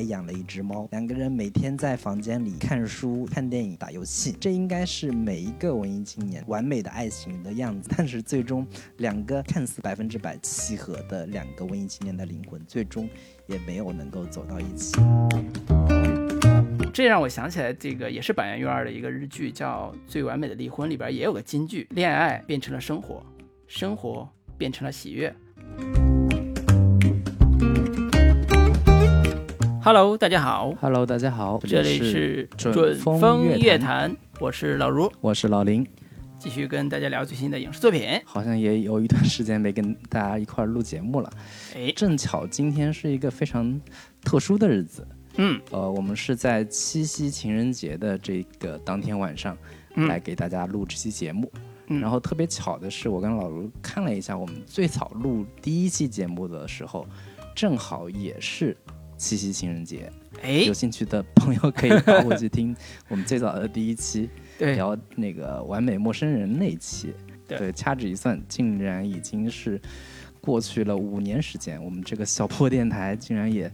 还养了一只猫，两个人每天在房间里看书、看电影、打游戏，这应该是每一个文艺青年完美的爱情的样子。但是最终，两个看似百分之百契合的两个文艺青年的灵魂，最终也没有能够走到一起。这让我想起来，这个也是板垣瑞二的一个日剧，叫《最完美的离婚》，里边也有个金句：恋爱变成了生活，生活变成了喜悦。Hello，大家好。Hello，大家好，这里是准准风风乐乐坛，我是老卢，我是老林，继续跟大家聊最新的影视作品。好像也有一段时间没跟大家一块儿录节目了。哎，正巧今天是一个非常特殊的日子，嗯呃，我们是在七夕情人节的这个当天晚上嗯来给大家录这期节目。嗯然后特别巧的是，我跟老卢看了一下，我们最早录第一期节目的时候，正好也是七夕情人节。哎有，兴趣的朋友可以倒回去听我们最早的第一期，对，聊那个完美陌生人那一期。对掐指一算，竟然已经是过去了五年时间。我们这个小破电台竟然也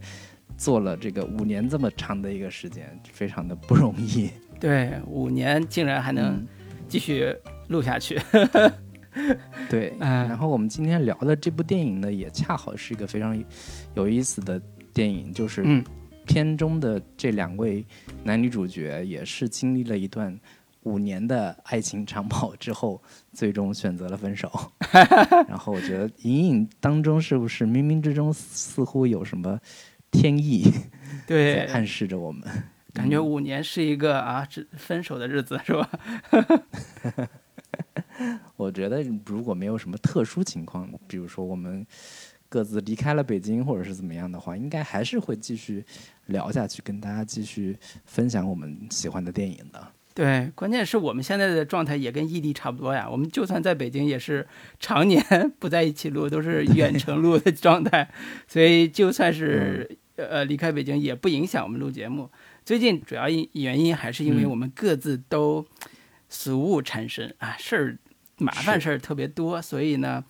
做了这个五年这么长的一个时间，非常的不容易。对，五年竟然还能嗯，继续录下去。对。嗯 然后我们今天聊的这部电影呢，也恰好是一个非常有意思的电影，就是嗯，片中的这两位男女主角也是经历了一段五年的爱情长跑之后，最终选择了分手。然后我觉得隐隐当中是不是冥冥之中似乎有什么天意对，暗示着我们？感觉五年是一个啊，只分手的日子是吧？我觉得如果没有什么特殊情况，比如说我们各自离开了北京，或者是怎么样的话，应该还是会继续聊下去，跟大家继续分享我们喜欢的电影的。对，关键是我们现在的状态也跟异地差不多呀。我们就算在北京，也是常年 不在一起录，都是远程录的状态，所以就算是、呃离开北京，也不影响我们录节目。最近主要因原因还是因为嗯我们各自都俗务缠身啊，事儿麻烦事儿特别多，所以呢，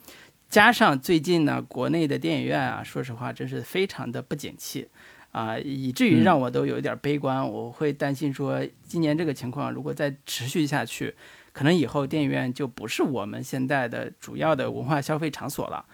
加上最近呢，国内的电影院啊，说实话真是非常的不景气。啊，以至于嗯让我都有一点悲观，我会担心说，今年这个情况如果再持续下去，可能以后电影院就不是我们现在的主要的文化消费场所了，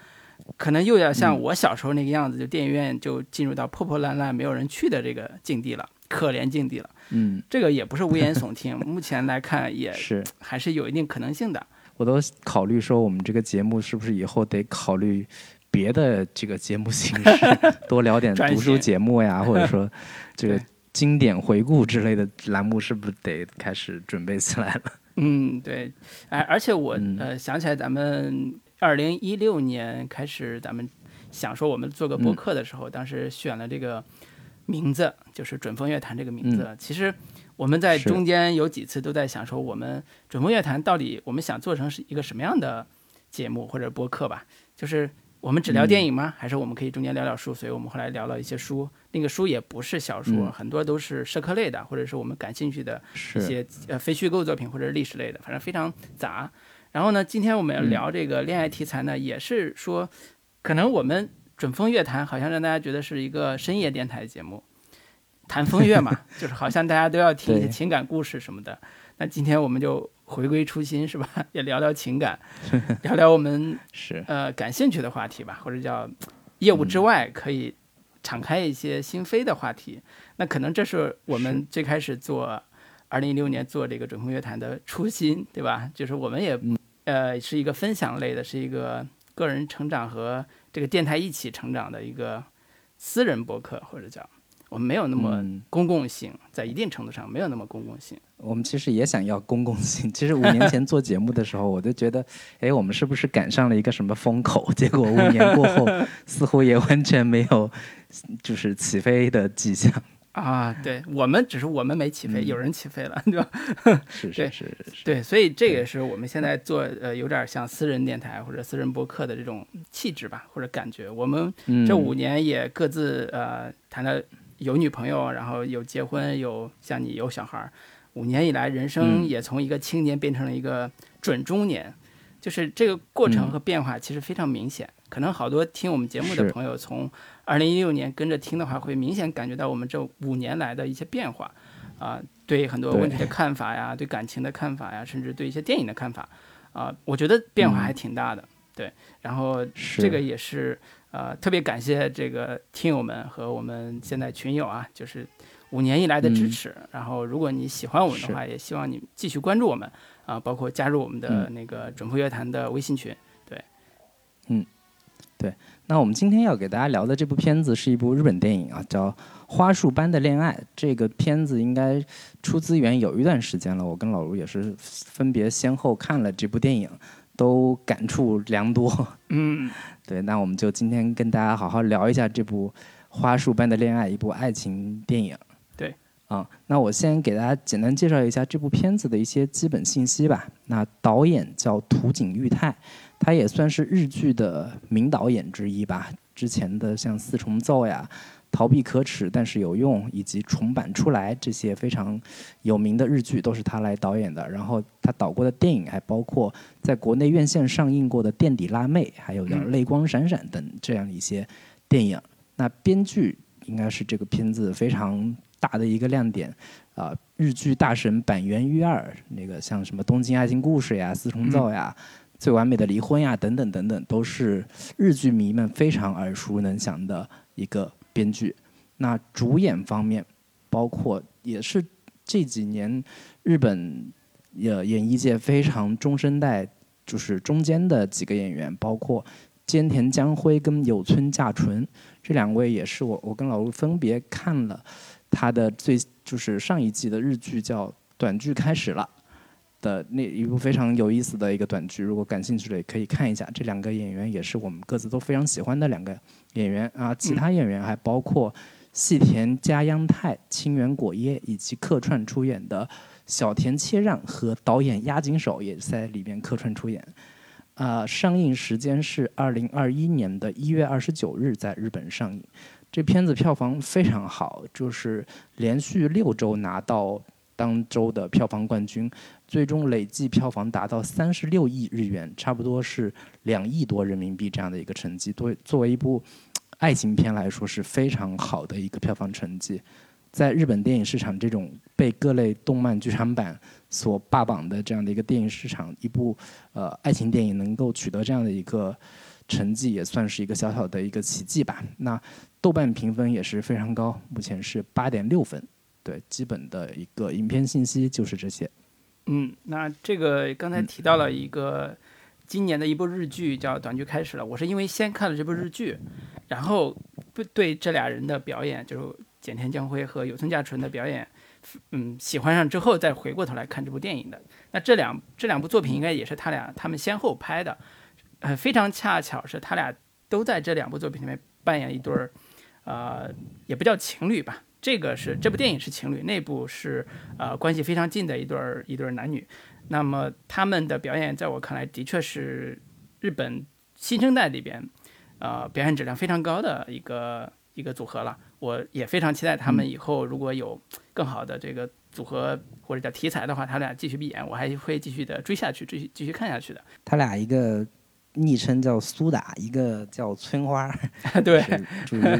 可能又要像嗯我小时候那个样子，就电影院就进入到破破烂烂、没有人去的这个境地了，可怜境地了。嗯，这个也不是危言耸听，目前来看也是。还是有一定可能性的。我都考虑说，我们这个节目是不是以后得考虑别的这个节目形式，多聊点读书节目呀，或者说这个经典回顾之类的栏目，是不是得开始准备起来了？嗯，对，哎，而且我、嗯。呃想起来，咱们二零一六年开始，咱们想说我们做个播嗯。客的时候，当时选了这个名字，就是准风乐坛这个名字。其实我们在中间有几次都在想说，我们准风乐坛到底我们想做成是一个什么样的节目或者播客吧？就是我们只聊电影吗？还是我们可以中间聊聊书？所以我们后来聊了一些书，那个书也不是小说，嗯很多都是社科类的，或者是我们感兴趣的一是，些呃非虚构作品或者是历史类的，反正非常杂。然后呢，今天我们要聊这个恋爱题材呢，也是说，可能我们准风乐坛好像让大家觉得是一个深夜电台节目，谈风月嘛，就是好像大家都要听一些情感故事什么的。那今天我们就回归初心，是吧？也聊聊情感，聊聊我们是，呃感兴趣的话题吧，或者叫业务之外可以敞开一些心扉的话题。那可能这是我们最开始做二零一六年做这个准风乐坛的初心，对吧？就是我们也、呃是一个分享类的，是一个个人成长和这个电台一起成长的一个私人博客，或者叫我们没有那么嗯公共性，在一定程度上没有那么公共性。我们其实也想要公共性。其实五年前做节目的时候，我就觉得，哎，我们是不是赶上了一个什么风口？结果五年过后，似乎也完全没有就是起飞的迹象。啊，对我们只是我们没起飞，嗯有人起飞了，对吧？是 对是是是是，对，所以这也是我们现在做呃有点像私人电台或者私人播客的这种气质吧，或者感觉。我们嗯这五年也各自呃谈了有女朋友，然后有结婚，有像你有小孩儿。五年以来，人生嗯也从一个青年变成了一个准中年，就是这个过程嗯和变化其实非常明显。可能好多听我们节目的朋友从二零一六年跟着听的话，会明显感觉到我们这五年来的一些变化，啊，对很多问题的看法呀，对感情的看法呀，甚至对一些电影的看法，啊，我觉得变化还挺大的。对，然后这个也是呃，特别感谢这个听友们和我们现在群友啊，就是五年以来的支持。然后如果你喜欢我们的话，也希望你继续关注我们啊，包括加入我们的那个准普乐坛的微信群。对，嗯。对，那我们今天要给大家聊的这部片子是一部日本电影啊，叫《花束般的恋爱》。这个片子应该出资源有一段时间了，我跟老卢也是分别先后看了这部电影，都感触良多。嗯，对，那我们就今天跟大家好好聊一下这部《花束般的恋爱》，一部爱情电影。对，啊，那我先给大家简单介绍一下这部片子的一些基本信息吧。那导演叫土井裕太。他也算是日剧的名导演之一吧。之前的像《四重奏》呀，《逃避可耻但是有用》以及重版出来这些非常有名的日剧都是他来导演的。然后他导过的电影还包括在国内院线上映过的《垫底辣妹》，还有《泪光闪闪》等这样一些电影。那编剧应该是这个片子非常大的一个亮点啊！日剧大神板垣裕二，那个像什么《东京爱情故事》呀，《四重奏》呀。最完美的离婚呀，等等等等，都是日剧迷们非常耳熟能详的一个编剧。那主演方面，包括也是这几年日本演演艺界非常中生代，就是中间的几个演员，包括菅田将晖跟有村架纯这两位，也是我我跟老陆分别看了他的最就是上一季的日剧叫《短剧开始了》。的那一部非常有意思的一个短剧，如果感兴趣的也可以看一下。这两个演员也是我们各自都非常喜欢的两个演员啊。其他演员还包括细田家央太、清源果耶以及客串出演的小田切让和导演押井守也在里面客串出演。啊，上映时间是二零二一年的一月二十九日在日本上映。这片子票房非常好，就是连续六周拿到。当周的票房冠军，最终累计票房达到三十六亿日元，差不多是两亿多人民币这样的一个成绩。作作为一部爱情片来说，是非常好的一个票房成绩。在日本电影市场这种被各类动漫剧场版所霸榜的这样的一个电影市场，一部呃爱情电影能够取得这样的一个成绩，也算是一个小小的一个奇迹吧。那豆瓣评分也是非常高，目前是八点六分。对，基本的一个影片信息就是这些。嗯，那这个刚才提到了一个今年的一部日剧叫《短剧开始了》，我是因为先看了这部日剧，然后对这俩人的表演，就是简田将晖和有村架纯的表演，嗯，喜欢上之后再回过头来看这部电影的。那这两这两部作品应该也是他俩他们先后拍的，呃，非常恰巧是他俩都在这两部作品里面扮演一对儿，呃，也不叫情侣吧。这个是这部电影是情侣，那部是呃关系非常近的一对儿一对儿男女，那么他们的表演在我看来的确是日本新生代里边，呃表演质量非常高的一个一个组合了。我也非常期待他们以后如果有更好的这个组合或者叫题材的话，他俩继续闭眼，我还会继续的追下去，继续继续看下去的。他俩一个。昵称叫苏打，一个叫村花。对，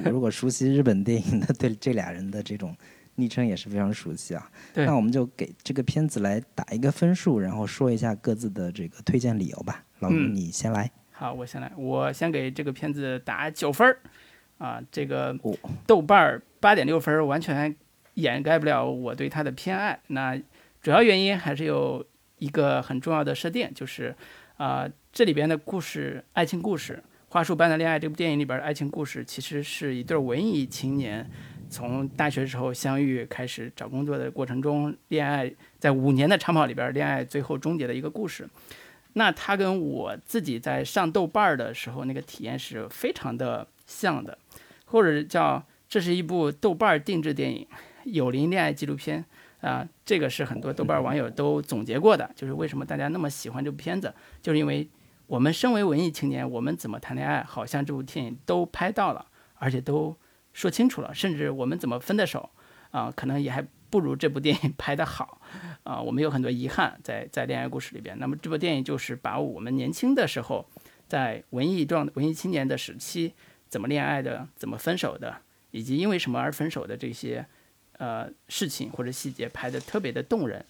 如果熟悉日本电影的，对这俩人的这种昵称也是非常熟悉啊。对，那我们就给这个片子来打一个分数，然后说一下各自的这个推荐理由吧。老吴，你先来。好，我先来。我先给这个片子打九分儿。啊，这个豆瓣儿八点六分，完全掩盖不了我对它的偏爱。那主要原因还是有一个很重要的设定，就是啊。这里边的故事，爱情故事，《花束般的恋爱》这部电影里边的爱情故事，其实是一对文艺青年从大学时候相遇，开始找工作的过程中恋爱，在五年的长跑里边恋爱，最后终结的一个故事。那他跟我自己在上豆瓣儿的时候那个体验是非常的像的，或者叫这是一部豆瓣定制电影，有龄恋爱纪录片。啊，这个是很多豆瓣网友都总结过的，就是为什么大家那么喜欢这部片子，就是因为我们身为文艺青年，我们怎么谈恋爱，好像这部电影都拍到了，而且都说清楚了，甚至我们怎么分的手，啊，可能也还不如这部电影 拍得好，啊，我们有很多遗憾在在恋爱故事里边。那么这部电影就是把我们年轻的时候，在文艺状文艺青年的时期怎么恋爱的，怎么分手的，以及因为什么而分手的这些呃事情或者细节拍的特别的动人。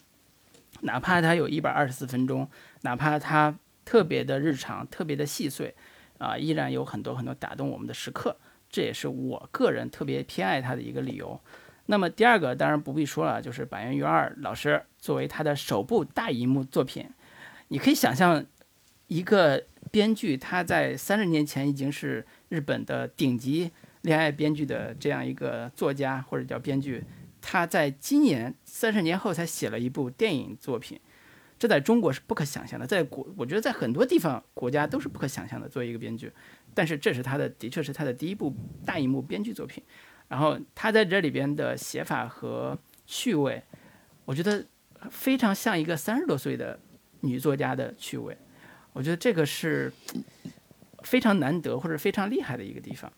哪怕它有一百二十四分钟，哪怕它特别的日常、特别的细碎，啊，依然有很多很多打动我们的时刻。这也是我个人特别偏爱它的一个理由。那么第二个当然不必说了，就是板垣瑞二老师作为他的首部大荧幕作品，你可以想象，一个编剧他在三十年前已经是日本的顶级恋爱编剧的这样一个作家或者叫编剧。他在今年三十年后才写了一部电影作品，这在中国是不可想象的，在国我觉得在很多地方国家都是不可想象的。作为一个编剧，但是这是他的，的确是他的第一部大荧幕编剧作品。然后他在这里边的写法和趣味，我觉得非常像一个三十多岁的女作家的趣味。我觉得这个是非常难得或者非常厉害的一个地方。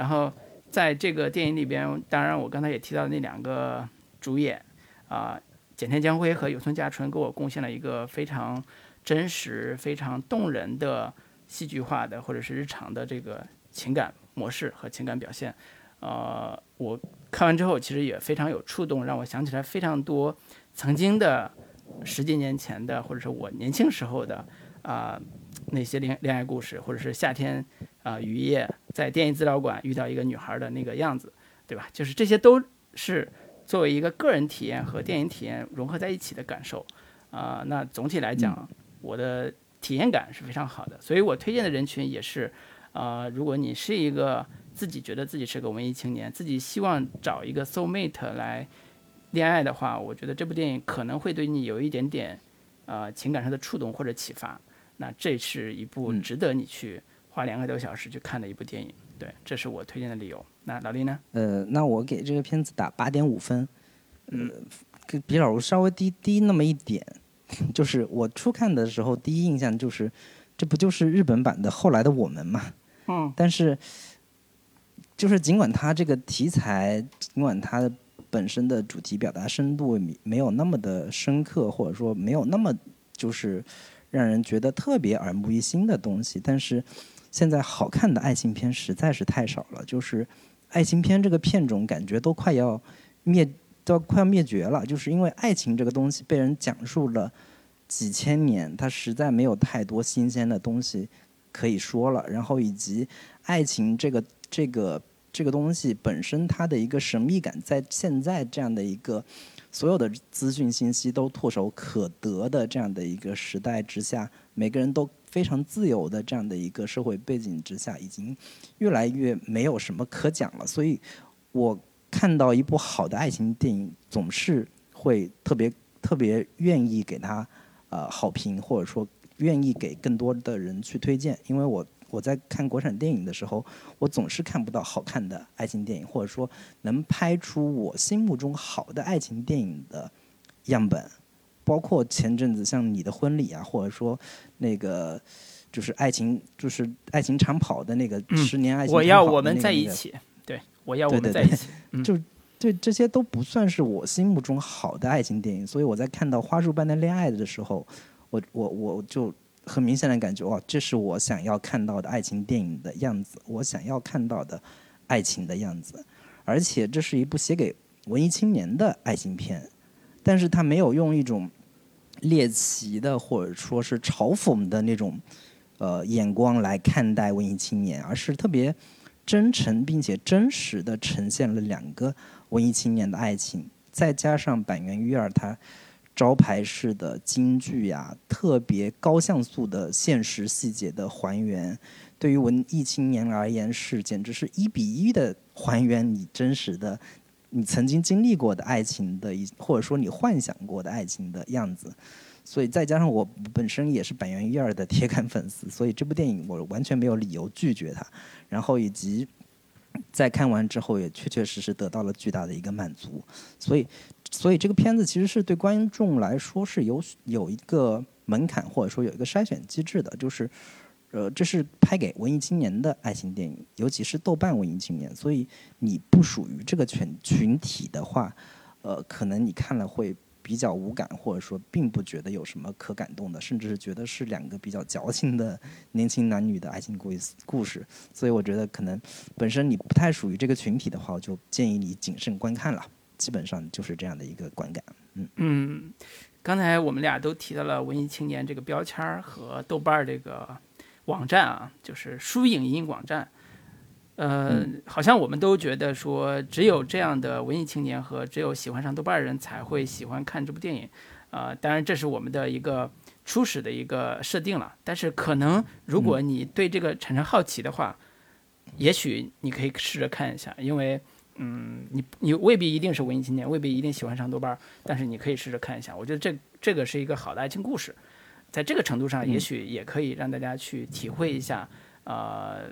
然后。在这个电影里边，当然我刚才也提到那两个主演，啊，简田江辉和有村架纯给我贡献了一个非常真实、非常动人的戏剧化的或者是日常的这个情感模式和情感表现。呃，我看完之后其实也非常有触动，让我想起来非常多曾经的十几年前的，或者是我年轻时候的啊那些恋恋爱故事，或者是夏天。啊，雨夜在电影资料馆遇到一个女孩的那个样子，对吧？就是这些都是作为一个个人体验和电影体验融合在一起的感受。啊，那总体来讲，我的体验感是非常好的。所以我推荐的人群也是，啊，如果你是一个自己觉得自己是个文艺青年，自己希望找一个 soul mate 来恋爱的话，我觉得这部电影可能会对你有一点点呃情感上的触动或者启发。那这是一部值得你去。花两个多小时去看的一部电影，对，这是我推荐的理由。那老李呢？呃，那我给这个片子打八点五分，嗯，比老吴稍微低低那么一点。就是我初看的时候，第一印象就是，这不就是日本版的后来的我们嘛？嗯。但是，就是尽管它这个题材，尽管它本身的主题表达深度没有那么的深刻，或者说没有那么就是让人觉得特别耳目一新的东西，但是。现在好看的爱情片实在是太少了，就是爱情片这个片种感觉都快要灭，都快要灭绝了。就是因为爱情这个东西被人讲述了几千年，它实在没有太多新鲜的东西可以说了。然后以及爱情这个这个这个东西本身它的一个神秘感，在现在这样的一个所有的资讯信息都唾手可得的这样的一个时代之下，每个人都。非常自由的这样的一个社会背景之下，已经越来越没有什么可讲了。所以，我看到一部好的爱情电影，总是会特别特别愿意给他呃好评，或者说愿意给更多的人去推荐。因为我我在看国产电影的时候，我总是看不到好看的爱情电影，或者说能拍出我心目中好的爱情电影的样本。包括前阵子像你的婚礼啊，或者说那个就是爱情，就是爱情长跑的那个十年爱情，我要我们在一起，对，我要我们在一起，就这这些都不算是我心目中好的爱情电影。所以我在看到《花束般的恋爱》的时候，我我我就很明显的感觉，哇，这是我想要看到的爱情电影的样子，我想要看到的爱情的样子。而且这是一部写给文艺青年的爱情片，但是他没有用一种。猎奇的或者说是嘲讽的那种呃眼光来看待文艺青年，而是特别真诚并且真实的呈现了两个文艺青年的爱情，再加上板垣育二他招牌式的京剧呀，特别高像素的现实细节的还原，对于文艺青年而言是简直是一比一的还原你真实的。你曾经经历过的爱情的一，或者说你幻想过的爱情的样子，所以再加上我本身也是板垣一二的铁杆粉丝，所以这部电影我完全没有理由拒绝它。然后以及在看完之后，也确确实实得到了巨大的一个满足。所以，所以这个片子其实是对观众来说是有有一个门槛，或者说有一个筛选机制的，就是。呃，这是拍给文艺青年的爱情电影，尤其是豆瓣文艺青年，所以你不属于这个群群体的话，呃，可能你看了会比较无感，或者说并不觉得有什么可感动的，甚至是觉得是两个比较矫情的年轻男女的爱情故事故事。所以我觉得可能本身你不太属于这个群体的话，我就建议你谨慎观看了。基本上就是这样的一个观感。嗯嗯，刚才我们俩都提到了文艺青年这个标签儿和豆瓣儿这个网站啊，就是书影音网站。呃，好像我们都觉得说，只有这样的文艺青年和只有喜欢上豆瓣的人才会喜欢看这部电影，啊，当然这是我们的一个初始的一个设定了。但是可能如果你对这个产生好奇的话，也许你可以试着看一下，因为，嗯，你你未必一定是文艺青年，未必一定喜欢上豆瓣，但是你可以试着看一下。我觉得这这个是一个好的爱情故事，在这个程度上，也许也可以让大家去体会一下，呃。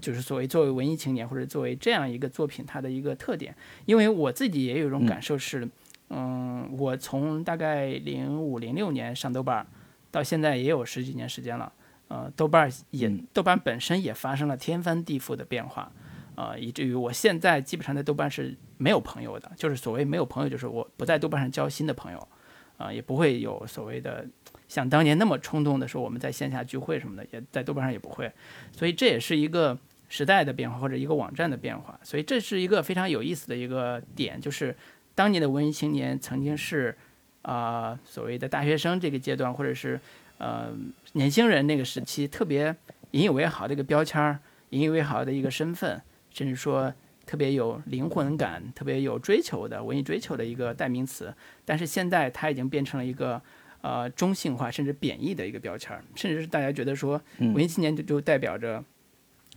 就是所谓作为文艺青年或者作为这样一个作品，它的一个特点。因为我自己也有一种感受是，嗯，我从大概零五零六年上豆瓣，到现在也有十几年时间了。呃，豆瓣也豆瓣本身也发生了天翻地覆的变化，呃，以至于我现在基本上在豆瓣是没有朋友的。就是所谓没有朋友，就是我不在豆瓣上交新的朋友，啊，也不会有所谓的像当年那么冲动的说我们在线下聚会什么的，也在豆瓣上也不会。所以这也是一个。时代的变化或者一个网站的变化，所以这是一个非常有意思的一个点，就是当年的文艺青年曾经是啊所谓的大学生这个阶段，或者是呃年轻人那个时期特别引以为豪的一个标签儿，引以为豪的一个身份，甚至说特别有灵魂感、特别有追求的文艺追求的一个代名词。但是现在它已经变成了一个呃中性化甚至贬义的一个标签儿，甚至是大家觉得说文艺青年就就代表着。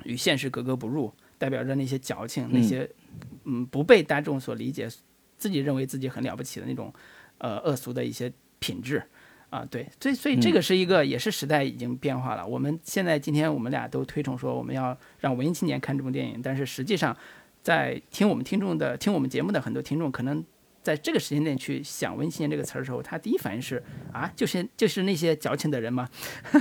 与现实格格不入，代表着那些矫情，那些嗯不被大众所理解，自己认为自己很了不起的那种呃恶俗的一些品质啊，对，所以所以这个是一个也是时代已经变化了。我们现在今天我们俩都推崇说我们要让文艺青年看这部电影，但是实际上在听我们听众的听我们节目的很多听众可能。在这个时间点去想“文艺青年”这个词儿的时候，他第一反应是啊，就是就是那些矫情的人嘛？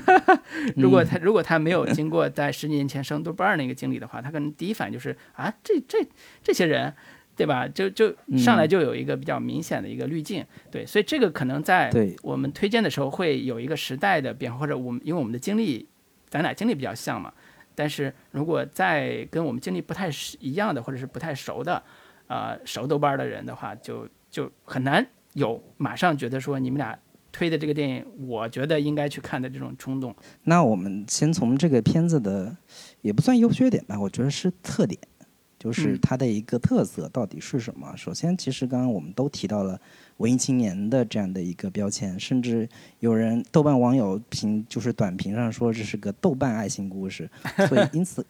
如果他如果他没有经过在十年前上豆瓣儿那个经历的话，他可能第一反应就是啊，这这这些人，对吧？就就上来就有一个比较明显的一个滤镜，对，所以这个可能在我们推荐的时候会有一个时代的变化，或者我们因为我们的经历，咱俩经历比较像嘛，但是如果在跟我们经历不太一样的，或者是不太熟的。呃，熟豆瓣的人的话，就就很难有马上觉得说你们俩推的这个电影，我觉得应该去看的这种冲动。那我们先从这个片子的，也不算优缺点吧，我觉得是特点，就是它的一个特色到底是什么？首先，其实刚刚我们都提到了文艺青年的这样的一个标签，甚至有人豆瓣网友评就是短评上说这是个豆瓣爱情故事，所以因此。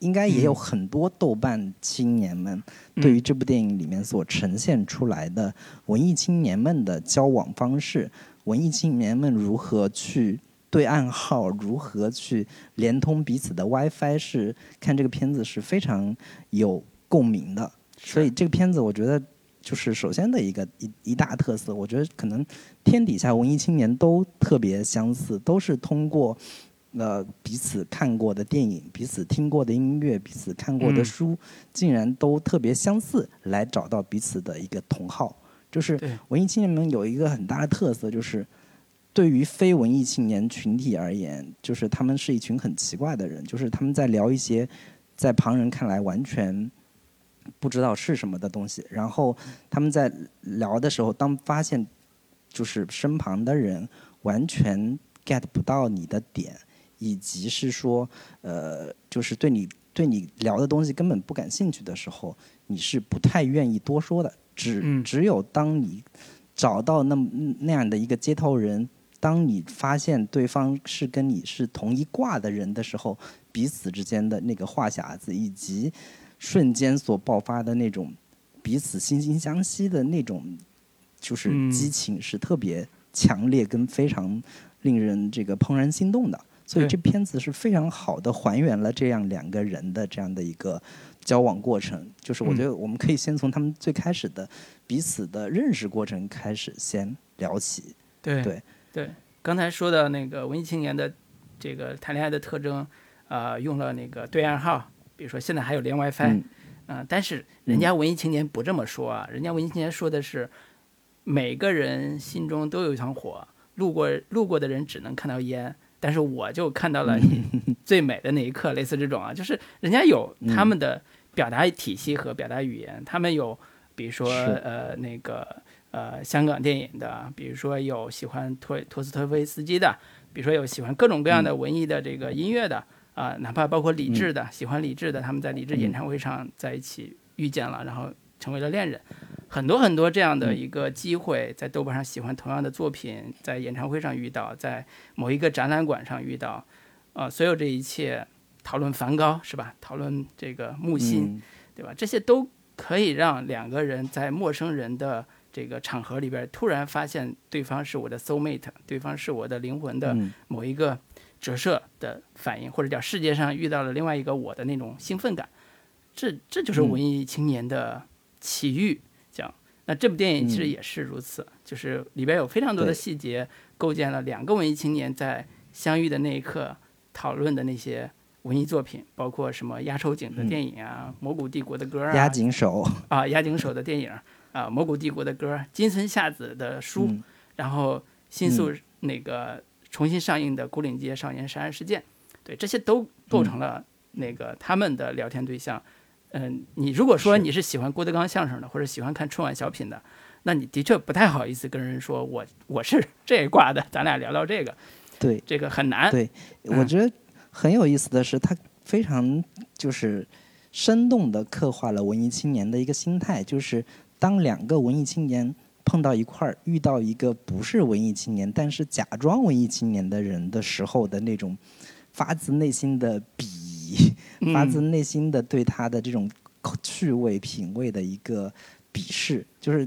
应该也有很多豆瓣青年们对于这部电影里面所呈现出来的文艺青年们的交往方式，文艺青年们如何去对暗号，如何去连通彼此的 WiFi，是看这个片子是非常有共鸣的。所以这个片子，我觉得就是首先的一个一一大特色，我觉得可能天底下文艺青年都特别相似，都是通过。呃，彼此看过的电影，彼此听过的音乐，彼此看过的书，竟然都特别相似，来找到彼此的一个同好。就是文艺青年们有一个很大的特色，就是对于非文艺青年群体而言，就是他们是一群很奇怪的人，就是他们在聊一些在旁人看来完全不知道是什么的东西，然后他们在聊的时候，当发现就是身旁的人完全 get 不到你的点。以及是说，呃，就是对你对你聊的东西根本不感兴趣的时候，你是不太愿意多说的。只只有当你找到那么那样的一个接头人，当你发现对方是跟你是同一挂的人的时候，彼此之间的那个话匣子，以及瞬间所爆发的那种彼此惺惺相惜的那种，就是激情，是特别强烈跟非常令人这个怦然心动的。所以这片子是非常好的还原了这样两个人的这样的一个交往过程，就是我觉得我们可以先从他们最开始的彼此的认识过程开始先聊起。对。对对，刚才说的那个文艺青年的这个谈恋爱的特征，呃，用了那个对暗号，比如说现在还有连 WiFi，嗯，但是人家文艺青年不这么说啊，人家文艺青年说的是，每个人心中都有一团火，路过路过的人只能看到烟，但是我就看到了你 最美的那一刻，类似这种啊，就是人家有他们的表达体系和表达语言，他们有比如说呃那个呃香港电影的，比如说有喜欢托托斯托夫斯基的，比如说有喜欢各种各样的文艺的这个音乐的啊，哪怕包括李志的，喜欢李志的，他们在李志演唱会上在一起遇见了，然后成为了恋人。很多很多这样的一个机会，在豆瓣上喜欢同样的作品，在演唱会上遇到，在某一个展览馆上遇到，呃，所有这一切，讨论梵高是吧？讨论这个木心，对吧？这些都可以让两个人在陌生人的这个场合里边，突然发现对方是我的 soul mate，对方是我的灵魂的某一个折射的反应，或者叫世界上遇到了另外一个我的那种兴奋感。这这就是文艺青年的奇遇。讲那这部电影其实也是如此，就是里边有非常多的细节，构建了两个文艺青年在相遇的那一刻讨论的那些文艺作品，包括什么压轴井的电影啊，《蘑菇帝国的歌 》啊，压井手啊，压井手的电影啊，《蘑菇帝国的歌》，金村夏子的书，然后新宿那个重新上映的《古岭街少年杀人事件》，对，这些都构成了那个他们的聊天对象。嗯，你如果说你是喜欢郭德纲相声的，或者喜欢看春晚小品的，那你的确不太好意思跟人说我我是这一挂的，咱俩聊聊这个。对，这个很难。对，我觉得很有意思的是，他非常就是生动的刻画了文艺青年的一个心态，就是当两个文艺青年碰到一块儿，遇到一个不是文艺青年，但是假装文艺青年的人的时候的那种发自内心的鄙夷。发自内心的对他的这种趣味品味的一个鄙视，就是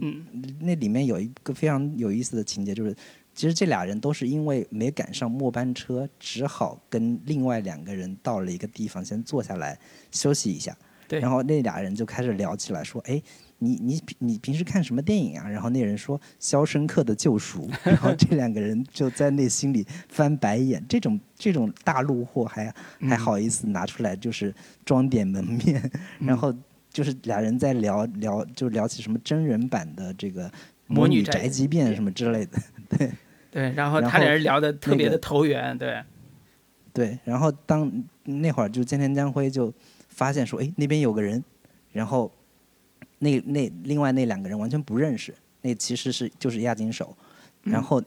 那里面有一个非常有意思的情节，就是其实这俩人都是因为没赶上末班车，只好跟另外两个人到了一个地方先坐下来休息一下，然后那俩人就开始聊起来，说：“哎。”你你你平时看什么电影啊？然后那人说《肖申克的救赎》，然后这 两个人就在内心里翻白眼。这种这种大陆货还还好意思拿出来，就是装点门面。然后就是俩人在聊聊，就聊起什么真人版的这个《魔女宅急便》什么之类的。对对，然后他俩人聊的特别的投缘，对对。然后当那会儿就菅田将晖就发现说：“哎，那边有个人。”然后。那那另外那两个人完全不认识，那其实是就是押金手。然后，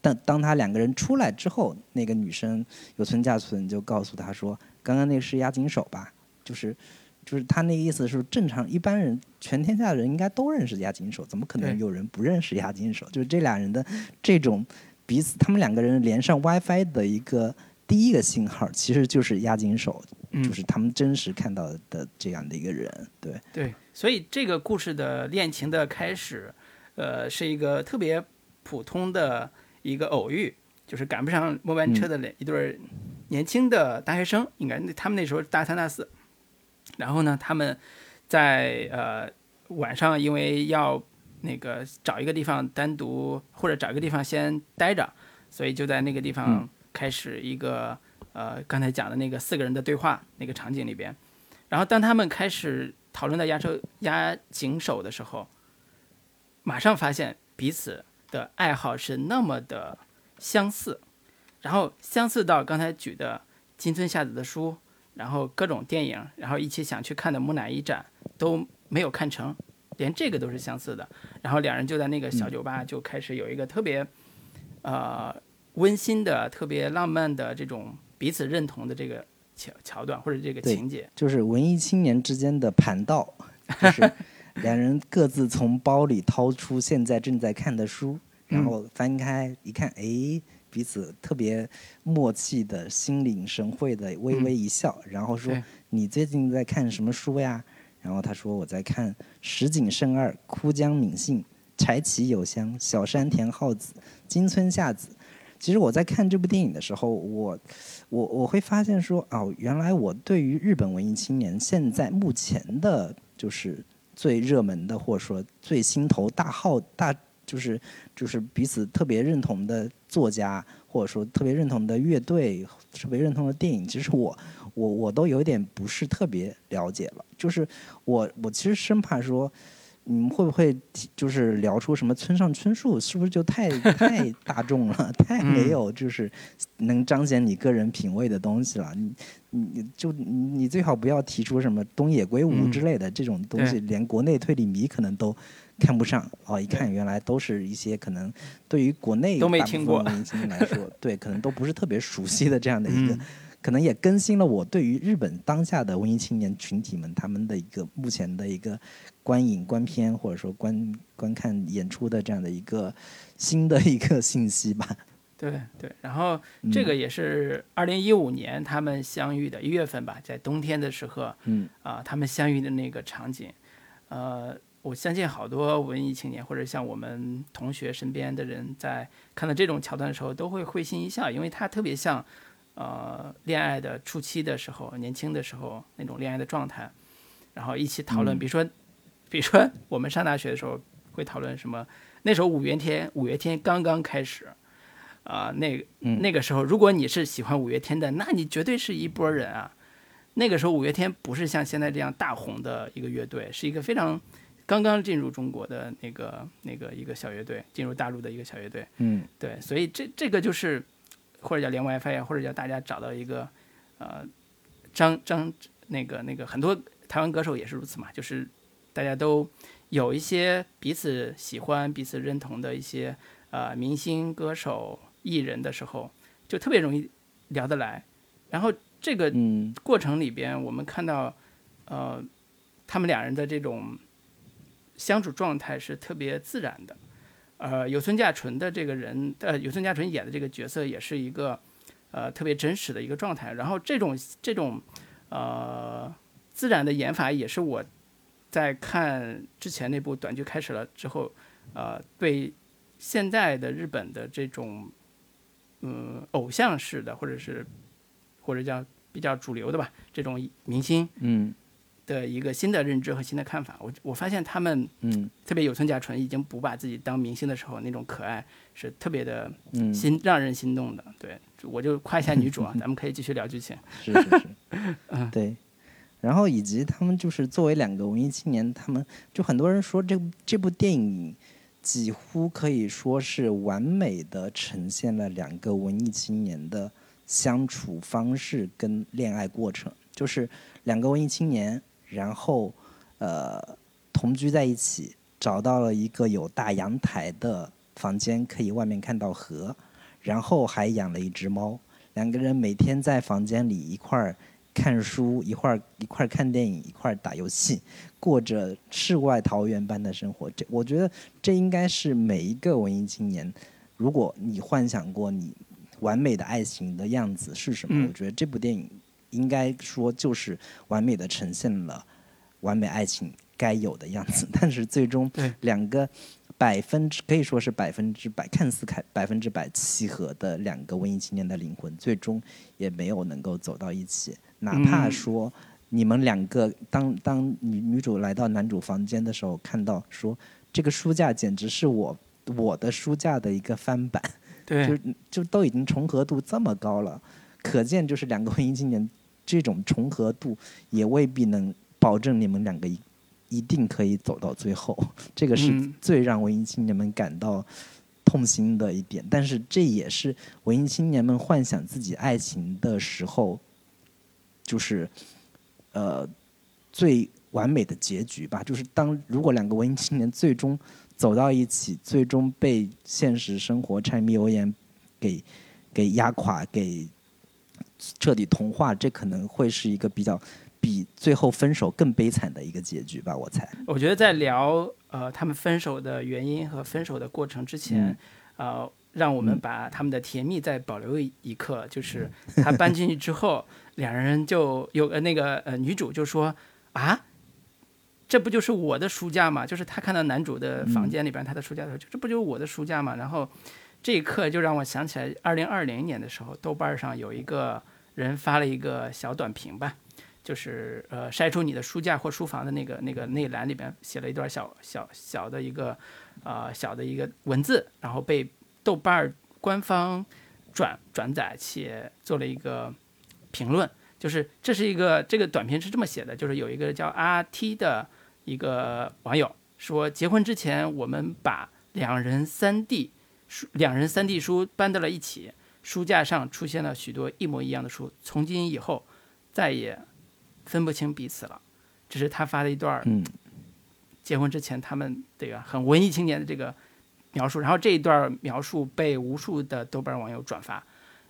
当当他两个人出来之后，那个女生有村架纯就告诉他说：“刚刚那是押金手吧？就是就是他那个意思是正常一般人全天下的人应该都认识押金手，怎么可能有人不认识押金手？就是这俩人的这种彼此，他们两个人连上 WiFi 的一个第一个信号，其实就是押井守，就是他们真实看到的这样的一个人，对对。所以这个故事的恋情的开始，呃，是一个特别普通的一个偶遇，就是赶不上末班车的一对年轻的大学生，应该他们那时候大三大四，然后呢，他们在呃晚上因为要那个找一个地方单独或者找一个地方先待着，所以就在那个地方开始一个呃刚才讲的那个四个人的对话那个场景里边，然后当他们开始。讨论到压车压井手的时候，马上发现彼此的爱好是那么的相似，然后相似到刚才举的金村夏子的书，然后各种电影，然后一起想去看的木乃伊展都没有看成，连这个都是相似的。然后两人就在那个小酒吧就开始有一个特别呃温馨的、特别浪漫的这种彼此认同的这个。桥桥段或者这个情节，就是文艺青年之间的盘道，就是两人各自从包里掏出现在正在看的书，然后翻开一看，哎，彼此特别默契的心领神会的微微一笑，然后说：“你最近在看什么书呀？”然后他说：“我在看石井胜二、枯江敏信、柴崎友香、小山田浩子、金村夏子。”其实我在看这部电影的时候，我我我会发现说，哦，原来我对于日本文艺青年现在目前的，就是最热门的，或者说最心头大号大，就是就是彼此特别认同的作家，或者说特别认同的乐队，特别认同的电影，其实我我我都有点不是特别了解了。就是我我其实生怕说，你们会不会就是聊出什么村上春树？是不是就太 太大众了？太没有就是能彰显你个人品味的东西了？你你就你最好不要提出什么东野圭吾之类的这种东西，连国内推理迷可能都看不上。哦，一看原来都是一些可能对于国内都没听过文艺青年来说，对，可能都不是特别熟悉的这样的一个。可能也更新了我对于日本当下的文艺青年群体们他们的一个目前的一个观影观片或者说观观看演出的这样的一个新的一个信息吧。对对，然后这个也是二零一五年他们相遇的一月份吧，在冬天的时候，嗯啊，他们相遇的那个场景，呃，我相信好多文艺青年或者像我们同学身边的人在看到这种桥段的时候都会会心一笑，因为它特别像。呃，恋爱的初期的时候，年轻的时候那种恋爱的状态，然后一起讨论，比如说，比如说我们上大学的时候会讨论什么？那时候五月天，五月天刚刚开始，啊，那那个时候，如果你是喜欢五月天的，那你绝对是一波人啊。那个时候五月天不是像现在这样大红的一个乐队，是一个非常刚刚进入中国的那个那个一个小乐队，进入大陆的一个小乐队。嗯，对，所以这这个就是。或者叫连 WiFi 呀，或者叫大家找到一个，呃，张张那个那个很多台湾歌手也是如此嘛，就是大家都有一些彼此喜欢、彼此认同的一些呃明星、歌手、艺人的时候，就特别容易聊得来。然后这个过程里边，我们看到呃他们两人的这种相处状态是特别自然的。呃，有村架纯的这个人，呃，有村架纯演的这个角色也是一个，呃，特别真实的一个状态。然后这种这种，呃，自然的演法也是我在看之前那部短剧开始了之后，呃，对现在的日本的这种，嗯，偶像式的或者是或者叫比较主流的吧，这种明星，嗯。的一个新的认知和新的看法，我我发现他们，嗯，特别有村架纯已经不把自己当明星的时候那种可爱是特别的，嗯，心让人心动的。对，我就夸一下女主啊，咱们可以继续聊剧情。是是是，嗯，对。然后以及他们就是作为两个文艺青年，他们就很多人说这这部电影几乎可以说是完美的呈现了两个文艺青年的相处方式跟恋爱过程，就是两个文艺青年。然后，呃，同居在一起，找到了一个有大阳台的房间，可以外面看到河，然后还养了一只猫。两个人每天在房间里一块儿看书，一块儿一块儿看电影，一块儿打游戏，过着世外桃源般的生活。这我觉得这应该是每一个文艺青年，如果你幻想过你完美的爱情的样子是什么，我觉得这部电影。应该说就是完美的呈现了完美爱情该有的样子，但是最终两个百分之可以说是百分之百看似开百分之百契合的两个文艺青年的灵魂，最终也没有能够走到一起。哪怕说你们两个当当女女主来到男主房间的时候，看到说这个书架简直是我我的书架的一个翻版，对，就就都已经重合度这么高了，可见就是两个文艺青年。这种重合度也未必能保证你们两个一一定可以走到最后，这个是最让文艺青年们感到痛心的一点。但是这也是文艺青年们幻想自己爱情的时候，就是呃最完美的结局吧。就是当如果两个文艺青年最终走到一起，最终被现实生活柴米油盐给给压垮，给。彻底同化，这可能会是一个比较比最后分手更悲惨的一个结局吧，我猜。我觉得在聊呃他们分手的原因和分手的过程之前，呃，让我们把他们的甜蜜再保留一刻，就是 他搬进去之后，两人就有呃那个呃女主就说啊，这不就是我的书架吗？就是他看到男主的房间里边他的书架的时候，这不就是我的书架吗？然后。这一刻就让我想起来，二零二零年的时候，豆瓣上有一个人发了一个小短评吧，就是呃筛出你的书架或书房的那个那个内栏里边写了一段小小小的一个呃小的一个文字，然后被豆瓣儿官方转转载且做了一个评论，就是这是一个这个短片是这么写的，就是有一个叫阿 T 的一个网友。说结婚之前我们把两人三 D 书两人三 D 书搬到了一起，书架上出现了许多一模一样的书，从今以后再也分不清彼此了。这是他发的一段嗯结婚之前他们这个很文艺青年的这个描述，然后这一段描述被无数的豆瓣网友转发，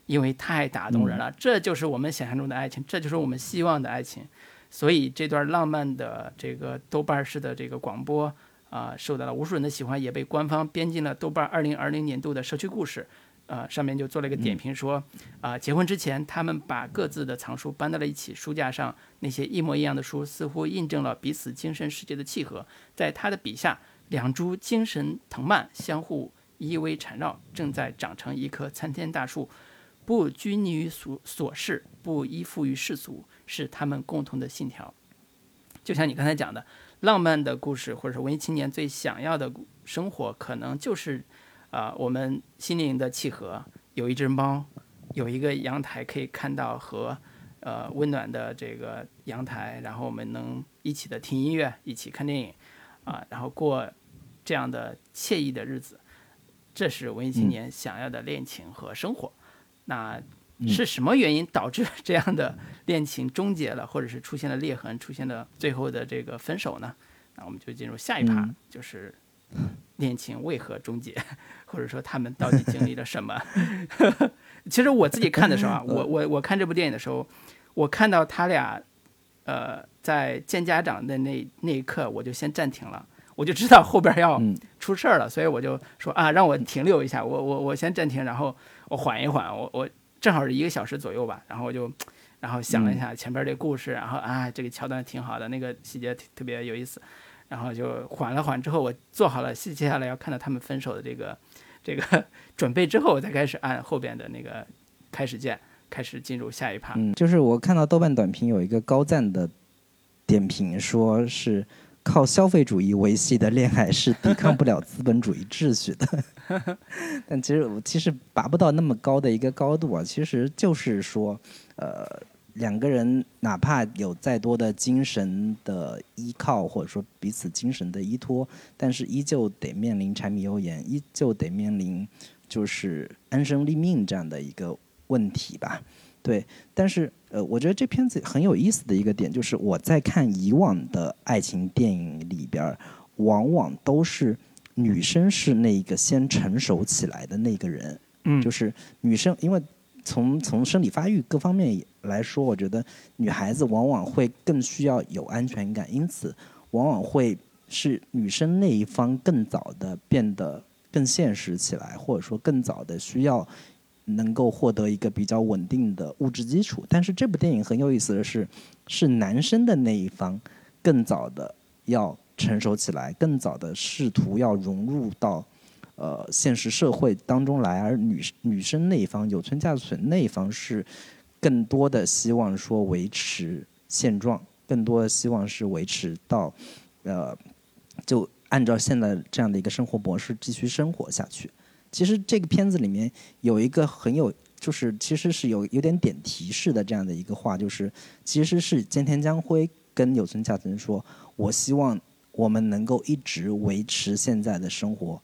因为太打动人了。这就是我们想象中的爱情，这就是我们希望的爱情。所以这段浪漫的这个豆瓣式的这个广播啊、受到了无数人的喜欢，也被官方编进了豆瓣二零二零年度的社区故事。呃，上面就做了一个点评说，啊、结婚之前他们把各自的藏书搬到了一起，书架上那些一模一样的书，似乎印证了彼此精神世界的契合。在他的笔下，两株精神藤蔓相互依偎缠绕，正在长成一棵参天大树。不拘泥于俗琐事，不依附于世俗，是他们共同的信条。就像你刚才讲的，浪漫的故事，或者是文艺青年最想要的生活，可能就是，啊、我们心灵的契合。有一只猫，有一个阳台可以看到和，呃，温暖的这个阳台，然后我们能一起的听音乐，一起看电影，啊、然后过这样的惬意的日子。这是文艺青年想要的恋情和生活。那是什么原因导致这样的恋情终结了，或者是出现了裂痕，出现了最后的这个分手呢？那我们就进入下一趴，嗯就是恋情为何终结，或者说他们到底经历了什么？其实我自己看的时候啊，我我我看这部电影的时候，我看到他俩，呃，在见家长的那那一刻，我就先暂停了，我就知道后边要嗯。出事儿了，所以我就说啊，让我停留一下，我我我先暂停，然后我缓一缓，我我正好是一个小时左右吧，然后我就然后想了一下前边这故事，然后啊这个桥段挺好的，那个细节特特别有意思，然后就缓了缓之后，我做好了接下来要看到他们分手的这个这个 准备之后，我才开始按后边的那个开始键，开始进入下一趴。嗯，就是我看到豆瓣短评有一个高赞的点评，说是靠消费主义维系的恋爱是抵抗不了资本主义秩序的。但其实我其实拔不到那么高的一个高度啊，其实就是说，呃，两个人哪怕有再多的精神的依靠，或者说彼此精神的依托，但是依旧得面临柴米油盐，依旧得面临就是安身立命这样的一个问题吧。对，但是呃，我觉得这片子很有意思的一个点就是，我在看以往的爱情电影里边，往往都是女生是那个先成熟起来的那个人，嗯就是女生，因为从从生理发育各方面来说，我觉得女孩子往往会更需要有安全感，因此往往会是女生那一方更早的变得更现实起来，或者说更早的需要能够获得一个比较稳定的物质基础。但是这部电影很有意思的是，是男生的那一方更早的要成熟起来，更早的试图要融入到呃现实社会当中来，而女女生那一方有村架纯那一方是更多的希望说维持现状，更多的希望是维持到呃就按照现在这样的一个生活模式继续生活下去。其实这个片子里面有一个很有，就是其实是有有点点提示的这样的一个话，就是其实是菅田将晖跟有村架纯说，我希望我们能够一直维持现在的生活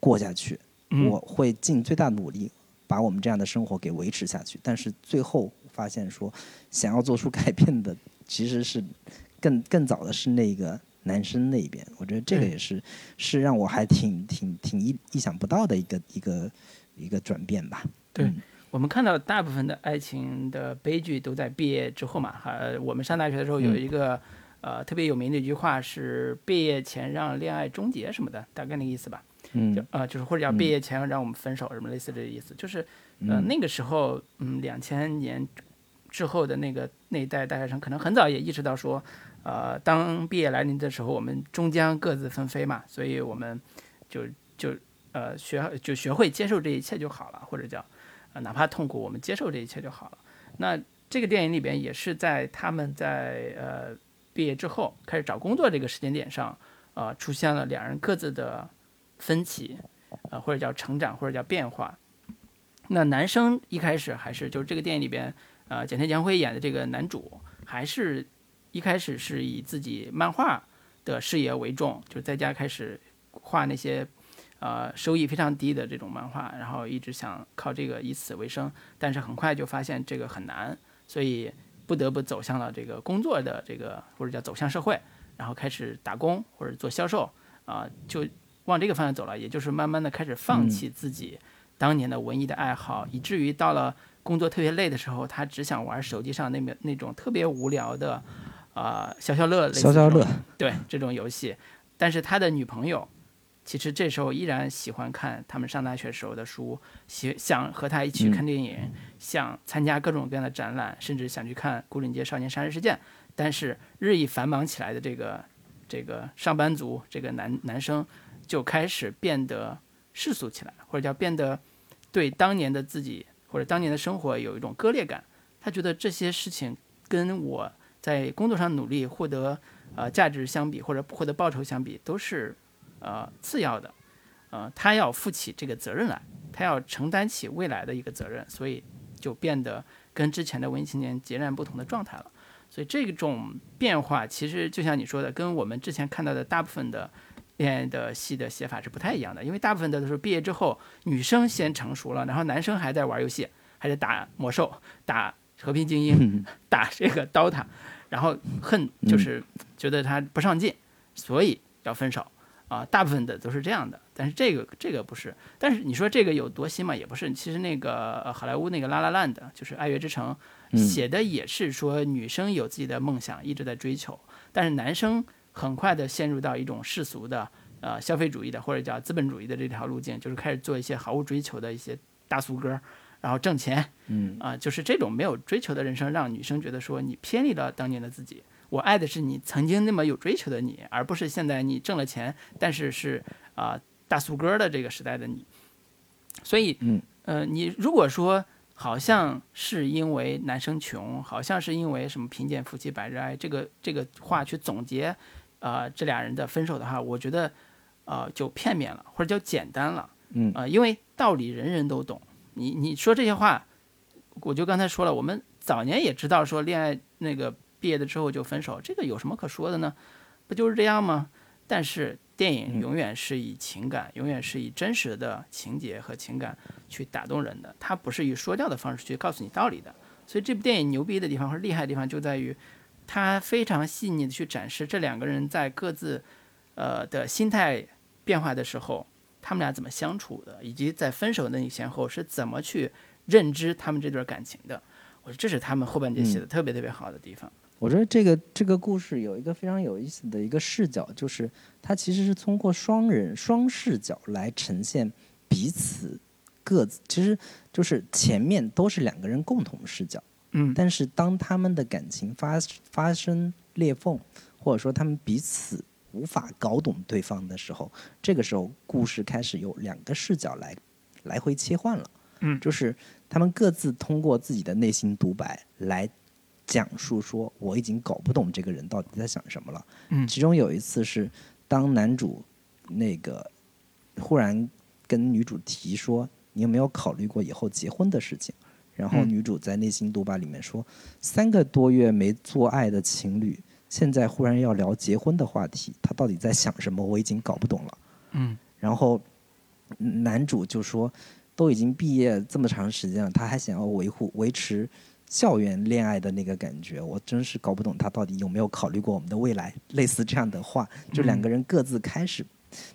过下去，嗯我会尽最大努力把我们这样的生活给维持下去。但是最后发现说，想要做出改变的其实是更 更早的是那个男生那边。我觉得这个也是是让我还挺挺挺意意想不到的一个一个一个转变吧。对嗯我们看到大部分的爱情的悲剧都在毕业之后嘛，哈、呃我们上大学的时候有一个、呃特别有名的一句话是“毕业前让恋爱终结”什么的，大概那个意思吧。就嗯呃就是或者叫毕业前让我们分手什么类似这个意思，就是呃嗯。那个时候嗯两千年之后的那个那一代大学生可能很早也意识到说，呃当毕业来临的时候，我们终将各自纷飞嘛，所以我们就就呃学就学会接受这一切就好了，或者叫呃哪怕痛苦，我们接受这一切就好了。那这个电影里边也是在他们在呃毕业之后开始找工作这个时间点上，呃出现了两人各自的分歧，呃或者叫成长，或者叫变化。那男生一开始还是就是这个电影里边，呃简田将晖演的这个男主，还是一开始是以自己漫画的事业为重，就在家开始画那些呃收益非常低的这种漫画，然后一直想靠这个以此为生，但是很快就发现这个很难，所以不得不走向了这个工作的这个或者叫走向社会，然后开始打工或者做销售啊，就往这个方向走了，也就是慢慢的开始放弃自己当年的文艺的爱好，以至于到了工作特别累的时候，他只想玩手机上那边那种特别无聊的。啊，消消乐，消消乐，对这种游戏，但是他的女朋友其实这时候依然喜欢看他们上大学时候的书，喜想和他一起去看电影，想参加各种各样的展览，甚至想去看《牯岭街少年杀人事件》。但是日益繁忙起来的这个这个上班族，这个男男生就开始变得世俗起来，或者叫变得对当年的自己或者当年的生活有一种割裂感。他觉得这些事情跟我。在工作上努力获得呃价值相比，或者获得报酬相比，都是呃次要的，呃，他要负起这个责任来，他要承担起未来的一个责任，所以就变得跟之前的文艺青年截然不同的状态了。所以这种变化其实就像你说的，跟我们之前看到的大部分的恋爱的戏的写法是不太一样的，因为大部分的都是毕业之后，女生先成熟了，然后男生还在玩游戏，还在打魔兽、打和平精英、打这个 DOTA，。然后恨就是觉得他不上进，所以要分手啊。大部分的都是这样的，但是这个这个不是。但是你说这个有多新嘛？也不是。其实那个好莱坞那个《拉拉烂》的，就是《爱乐之城》，写的也是说女生有自己的梦想，一直在追求，但是男生很快的陷入到一种世俗的呃消费主义的或者叫资本主义的这条路径，就是开始做一些毫无追求的一些大俗歌。然后挣钱，嗯啊，就是这种没有追求的人生，让女生觉得说你偏离了当年的自己。我爱的是你曾经那么有追求的你，而不是现在你挣了钱，但是是啊大俗歌的这个时代的你。所以，嗯呃，你如果说好像是因为男生穷，好像是因为什么贫贱夫妻百日哀这个这个话去总结，呃，这俩人的分手的话，我觉得，呃，就片面了，或者叫简单了，嗯啊，因为道理人人都懂。你你说这些话，我就刚才说了，我们早年也知道说恋爱那个毕业了之后就分手，这个有什么可说的呢？不就是这样吗？但是电影永远是以情感，永远是以真实的情节和情感去打动人的，它不是以说教的方式去告诉你道理的。所以这部电影牛逼的地方或者厉害的地方就在于，它非常细腻的去展示这两个人在各自呃的心态变化的时候。他们俩怎么相处的，以及在分手那一前后是怎么去认知他们这段感情的？我说这是他们后半截写的特别特别好的地方。我觉得这个这个故事有一个非常有意思的一个视角，就是它其实是通过双人双视角来呈现彼此各自，其实就是前面都是两个人共同视角，嗯，但是当他们的感情发发生裂缝，或者说他们彼此。无法搞懂对方的时候，这个时候故事开始有两个视角来来回切换了。嗯，就是他们各自通过自己的内心独白来讲述说，我已经搞不懂这个人到底在想什么了。嗯，其中有一次是当男主那个忽然跟女主提说，你有没有考虑过以后结婚的事情？然后女主在内心独白里面说，三个多月没做爱的情侣。现在忽然要聊结婚的话题，他到底在想什么？我已经搞不懂了。嗯，然后男主就说：“都已经毕业这么长时间了，他还想要维护维持校园恋爱的那个感觉，我真是搞不懂他到底有没有考虑过我们的未来。”类似这样的话，就两个人各自开始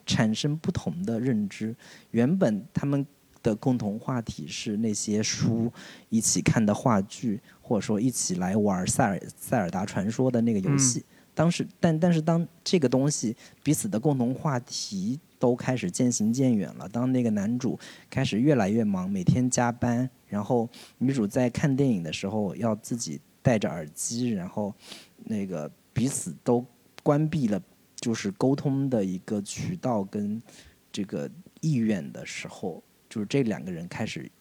产生不同的认知。原本他们的共同话题是那些书，一起看的话剧。或者说一起来玩塞尔塞尔达传说的那个游戏，当时但但是当这个东西彼此的共同话题都开始渐行渐远了，当那个男主开始越来越忙，每天加班，然后女主在看电影的时候要自己戴着耳机，然后那个彼此都关闭了就是沟通的一个渠道跟这个意愿的时候，就是这两个人开始。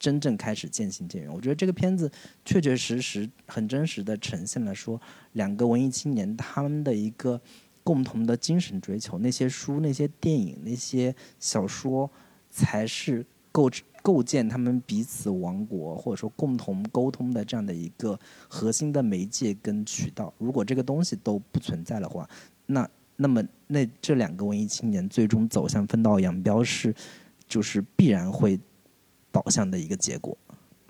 真正开始渐行渐远，我觉得这个片子确确实实很真实的呈现了说两个文艺青年他们的一个共同的精神追求，那些书、那些电影、那些小说，才是构成构建他们彼此王国或者说共同沟通的这样的一个核心的媒介跟渠道。如果这个东西都不存在的话，那那么那这两个文艺青年最终走向分道扬镳是，就是必然会导向的一个结果。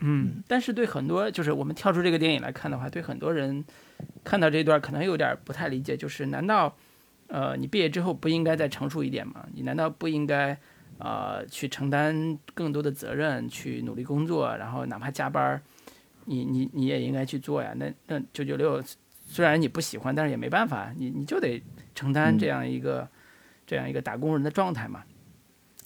嗯，但是对很多就是我们跳出这个电影来看的话，对很多人看到这段可能有点不太理解，就是难道呃你毕业之后不应该再成熟一点吗？你难道不应该呃去承担更多的责任，去努力工作，然后哪怕加班，你你你也应该去做呀？那那九九六虽然你不喜欢，但是也没办法，你你就得承担这样一个、这样一个打工人的状态嘛。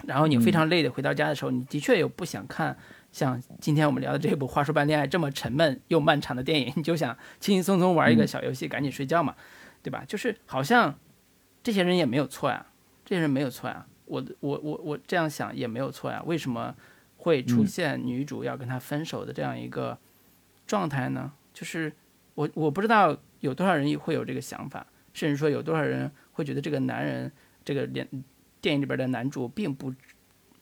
然后你非常累的回到家的时候，你的确有不想看。像今天我们聊的这部《话说半恋爱》这么沉闷又漫长的电影，你就想轻轻松松玩一个小游戏，赶紧睡觉嘛，对吧？就是好像这些人也没有错呀，这些人没有错呀，我我我我这样想也没有错呀。为什么会出现女主要跟他分手的这样一个状态呢？就是我我不知道有多少人会有这个想法，甚至说有多少人会觉得这个男人，这个电电影里边的男主并不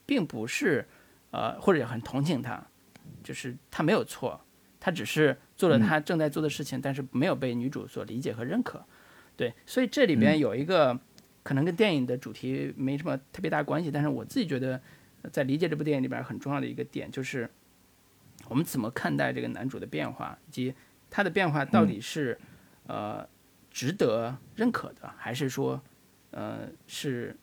并不是。呃，或者很同情他，就是他没有错，他只是做了他正在做的事情，但是没有被女主所理解和认可。对，所以这里边有一个可能跟电影的主题没什么特别大关系，但是我自己觉得在理解这部电影里边很重要的一个点就是，我们怎么看待这个男主的变化，以及他的变化到底是呃值得认可的，还是说呃是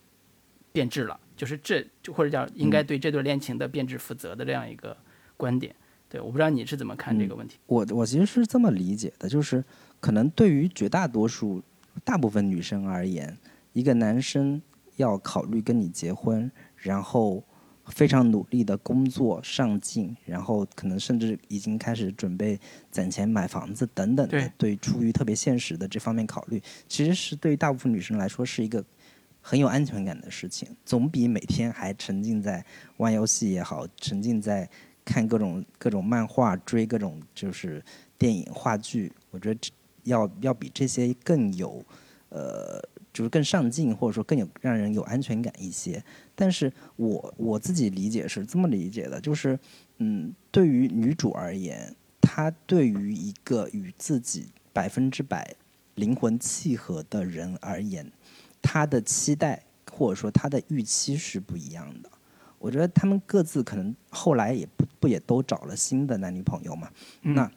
变质了。就是这就或者叫应该对这段恋情的变质负责的这样一个观点，对，我不知道你是怎么看这个问题。我我其实是这么理解的，就是可能对于绝大多数大部分女生而言，一个男生要考虑跟你结婚，然后非常努力的工作上进，然后可能甚至已经开始准备攒钱买房子等等的，对，出于特别现实的这方面考虑，其实是对于大部分女生来说是一个。很有安全感的事情，总比每天还沉浸在玩游戏也好，沉浸在看各种各种漫画、追各种就是电影、话剧，我觉得要要比这些更有，呃，就是更上进，或者说更有让人有安全感一些。但是我我自己理解是这么理解的，就是嗯，对于女主而言，她对于一个与自己百分之百灵魂契合的人而言。他的期待或者说他的预期是不一样的，我觉得他们各自可能后来也不不也都找了新的男女朋友嘛。那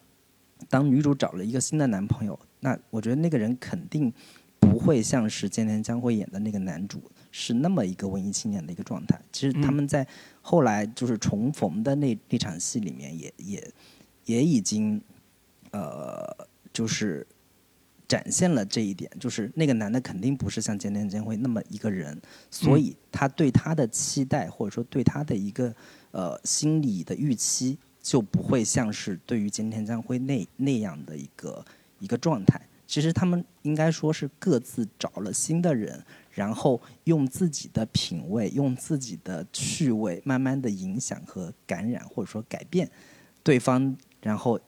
当女主找了一个新的男朋友，那我觉得那个人肯定不会像是菅田将晖演的那个男主是那么一个文艺青年的一个状态。其实他们在后来就是重逢的那那场戏里面，也也也已经呃就是。展现了这一点，就是那个男的肯定不是像菅田将晖那么一个人，所以他对他的期待或者说对他的一个呃心理的预期就不会像是对于菅田将晖那那样的一个一个状态。其实他们应该说是各自找了新的人，然后用自己的品味、用自己的趣味，慢慢的影响和感染或者说改变对方，然后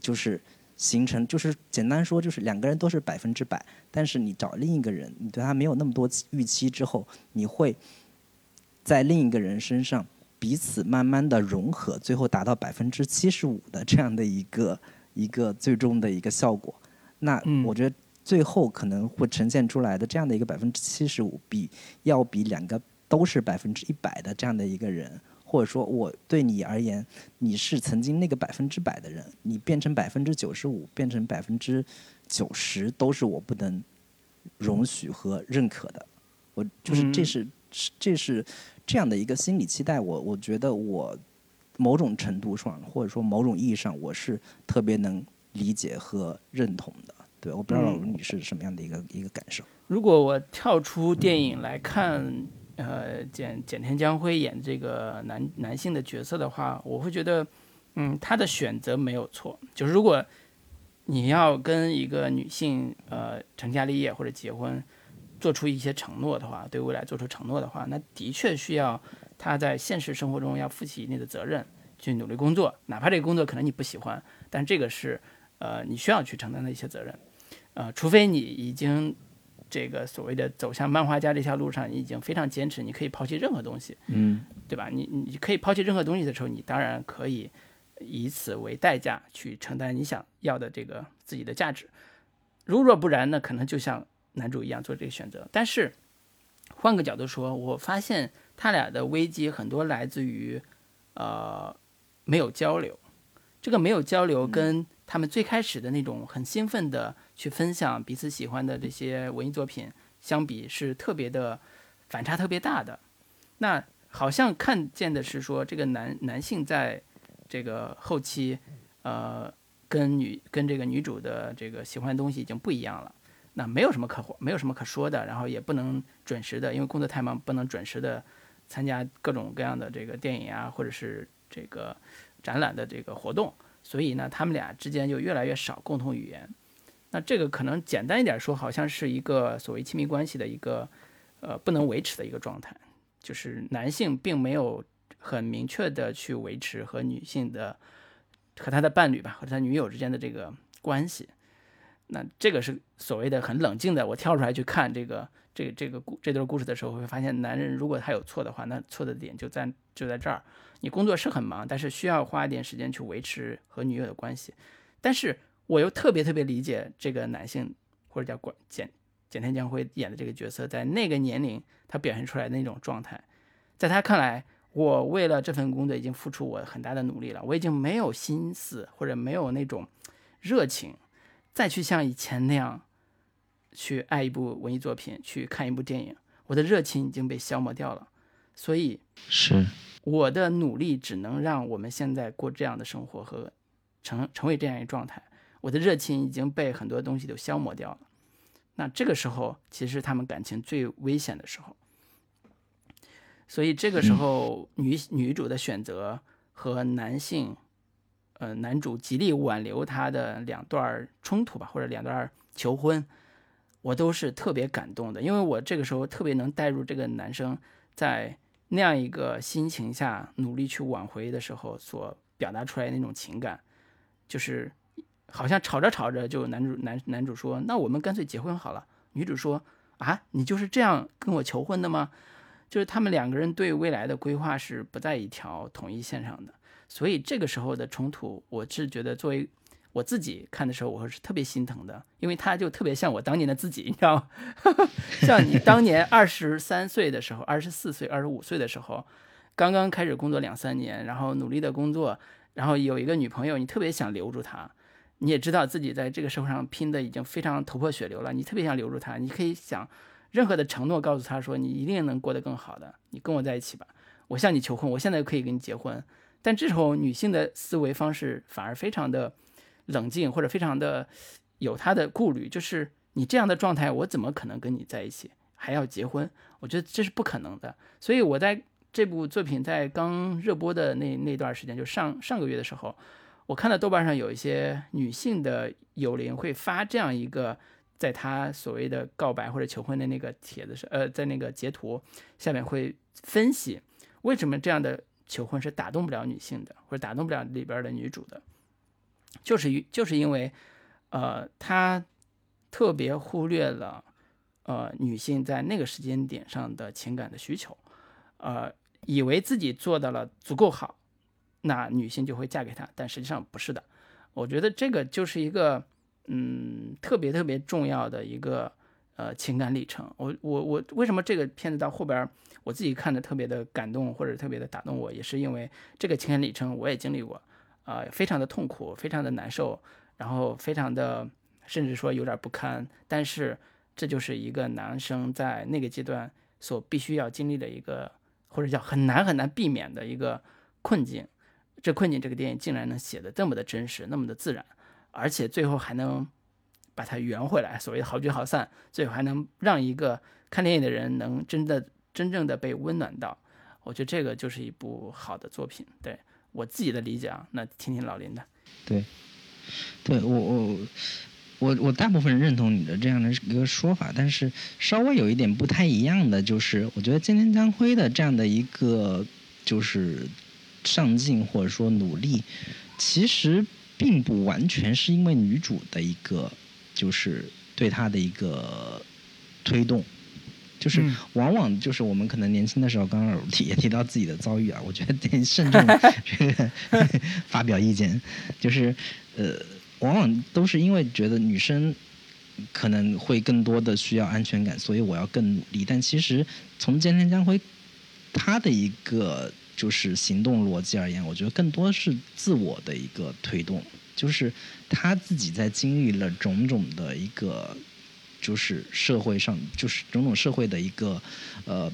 就是。形成就是简单说，就是两个人都是百分之百，但是你找另一个人，你对他没有那么多预期之后，你会在另一个人身上彼此慢慢的融合，最后达到百分之七十五的这样的一个一个最终的一个效果。那我觉得最后可能会呈现出来的这样的一个百分之七十五，比要比两个都是百分之一百的这样的一个人。或者说，我对你而言，你是曾经那个百分之百的人，你变成百分之九十五，变成百分之九十，都是我不能容许和认可的。我就是这是这是这样的一个心理期待。我我觉得我某种程度上，或者说某种意义上，我是特别能理解和认同的。对，我不知道你是什么样的一个一个感受。如果我跳出电影来看。呃，简简田将辉演这个男男性的角色的话，我会觉得，嗯，他的选择没有错。就是如果你要跟一个女性呃成家立业或者结婚，做出一些承诺的话，对未来做出承诺的话，那的确需要他在现实生活中要负起一定的责任，去努力工作，哪怕这个工作可能你不喜欢，但这个是呃你需要去承担的一些责任，呃，除非你已经。这个所谓的走向漫画家这条路上，你已经非常坚持，你可以抛弃任何东西，嗯，对吧？你你可以抛弃任何东西的时候，你当然可以以此为代价去承担你想要的这个自己的价值。如若不然呢？可能就像男主一样做这个选择。但是换个角度说，我发现他俩的危机很多来自于呃没有交流。这个没有交流，跟他们最开始的那种很兴奋的去分享彼此喜欢的这些文艺作品相比，是特别的反差特别大的。那好像看见的是说，这个男男性在这个后期，呃，跟女跟这个女主的这个喜欢的东西已经不一样了。那没有什么可没有什么可说的，然后也不能准时的，因为工作太忙，不能准时的参加各种各样的这个电影啊，或者是这个。展览的这个活动，所以呢，他们俩之间就越来越少共同语言。那这个可能简单一点说，好像是一个所谓亲密关系的一个呃不能维持的一个状态，就是男性并没有很明确的去维持和女性的和他的伴侣吧，和他女友之间的这个关系。那这个是所谓的很冷静的，我跳出来去看这个这这个故这段故事的时候，会发现男人如果他有错的话，那错的点就在就在这儿。你工作是很忙，但是需要花一点时间去维持和女友的关系。但是我又特别特别理解这个男性，或者叫管简简天将辉演的这个角色，在那个年龄他表现出来的那种状态，在他看来，我为了这份工作已经付出我很大的努力了，我已经没有心思或者没有那种热情，再去像以前那样去爱一部文艺作品，去看一部电影，我的热情已经被消磨掉了。所以是。我的努力只能让我们现在过这样的生活和成成为这样一个状态。我的热情已经被很多东西都消磨掉了。那这个时候，其实他们感情最危险的时候。所以这个时候，女女主的选择和男性，呃，男主极力挽留她的两段冲突吧，或者两段求婚，我都是特别感动的，因为我这个时候特别能带入这个男生在。那样一个心情下努力去挽回的时候，所表达出来那种情感，就是好像吵着吵着，就男主男男主说：“那我们干脆结婚好了。”女主说：“啊，你就是这样跟我求婚的吗？”就是他们两个人对未来的规划是不在一条统一线上的，所以这个时候的冲突，我是觉得作为。我自己看的时候，我是特别心疼的，因为他就特别像我当年的自己，你知道吗？像你当年二十三岁的时候，二十四岁、二十五岁的时候，刚刚开始工作两三年，然后努力的工作，然后有一个女朋友，你特别想留住她，你也知道自己在这个社会上拼的已经非常头破血流了，你特别想留住他，你可以想任何的承诺告诉他说，你一定能过得更好的，你跟我在一起吧，我向你求婚，我现在可以跟你结婚。但这时候女性的思维方式反而非常的。冷静或者非常的有她的顾虑，就是你这样的状态，我怎么可能跟你在一起，还要结婚？我觉得这是不可能的。所以我在这部作品在刚热播的那那段时间，就上上个月的时候，我看到豆瓣上有一些女性的友邻会发这样一个，在他所谓的告白或者求婚的那个帖子上，呃，在那个截图下面会分析为什么这样的求婚是打动不了女性的，或者打动不了里边的女主的。就是就是因为，呃，他特别忽略了，呃，女性在那个时间点上的情感的需求，呃，以为自己做到了足够好，那女性就会嫁给他，但实际上不是的。我觉得这个就是一个，嗯，特别特别重要的一个，呃，情感历程。我我我为什么这个片子到后边我自己看的特别的感动或者特别的打动我，也是因为这个情感历程我也经历过。啊，非常的痛苦，非常的难受，然后非常的，甚至说有点不堪。但是这就是一个男生在那个阶段所必须要经历的一个，或者叫很难很难避免的一个困境。这困境，这个电影竟然能写的这么的真实，那么的自然，而且最后还能把它圆回来。所谓好聚好散，最后还能让一个看电影的人能真的真正的被温暖到。我觉得这个就是一部好的作品，对。我自己的理解啊，那听听老林的。对，对我我我我大部分认同你的这样的一个说法，但是稍微有一点不太一样的就是，我觉得今天江辉的这样的一个就是上进或者说努力，其实并不完全是因为女主的一个就是对她的一个推动。就是往往就是我们可能年轻的时候，刚刚提也提到自己的遭遇啊，我觉得得慎重 这个发表意见。就是呃，往往都是因为觉得女生可能会更多的需要安全感，所以我要更努力。但其实从菅田将晖他的一个就是行动逻辑而言，我觉得更多是自我的一个推动，就是他自己在经历了种种的一个，就是社会上就是种种社会的一个呃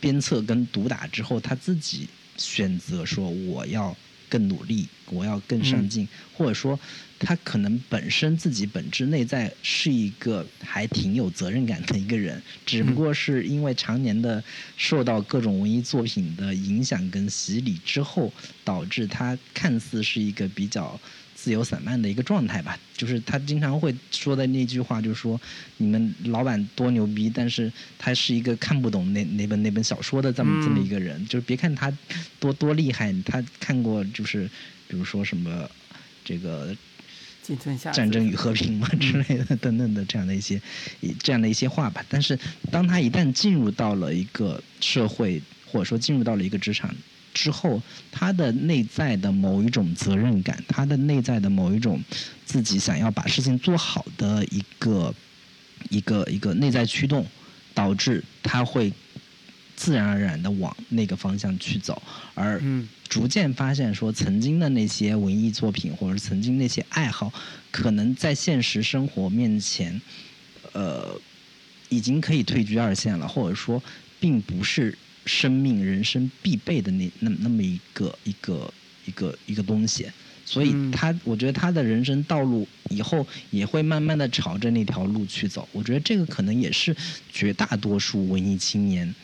鞭策跟毒打之后，他自己选择说我要更努力，我要更上进，或者说。他可能本身自己本质内在是一个还挺有责任感的一个人，只不过是因为常年的受到各种文艺作品的影响跟洗礼之后，导致他看似是一个比较自由散漫的一个状态吧。就是他经常会说的那句话，就是说你们老板多牛逼，但是他是一个看不懂那那本那本小说的这么这么一个人。就是别看他多多厉害，他看过就是比如说什么这个。战争与和平嘛之类的等等的这样的一些，这样的一些话吧。但是当他一旦进入到了一个社会，或者说进入到了一个职场之后，他的内在的某一种责任感，他的内在的某一种自己想要把事情做好的一个一个一个内在驱动，导致他会。自然而然的往那个方向去走，而逐渐发现说，曾经的那些文艺作品或者曾经那些爱好，可能在现实生活面前，呃，已经可以退居二线了，或者说，并不是生命人生必备的那那那么一个一个一个一个东西。所以他，我觉得他的人生道路以后也会慢慢的朝着那条路去走。我觉得这个可能也是绝大多数文艺青年。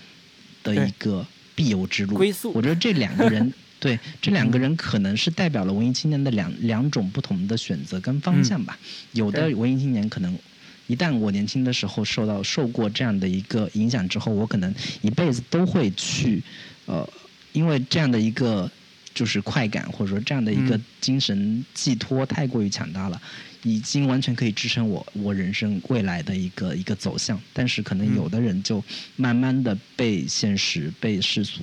的一个必由之路，我觉得这两个人，对这两个人可能是代表了文艺青年的两两种不同的选择跟方向吧。有的文艺青年可能，一旦我年轻的时候受到受过这样的一个影响之后，我可能一辈子都会去，呃，因为这样的一个就是快感或者说这样的一个精神寄托太过于强大了。已经完全可以支撑我我人生未来的一个一个走向，但是可能有的人就慢慢的被现实、被世俗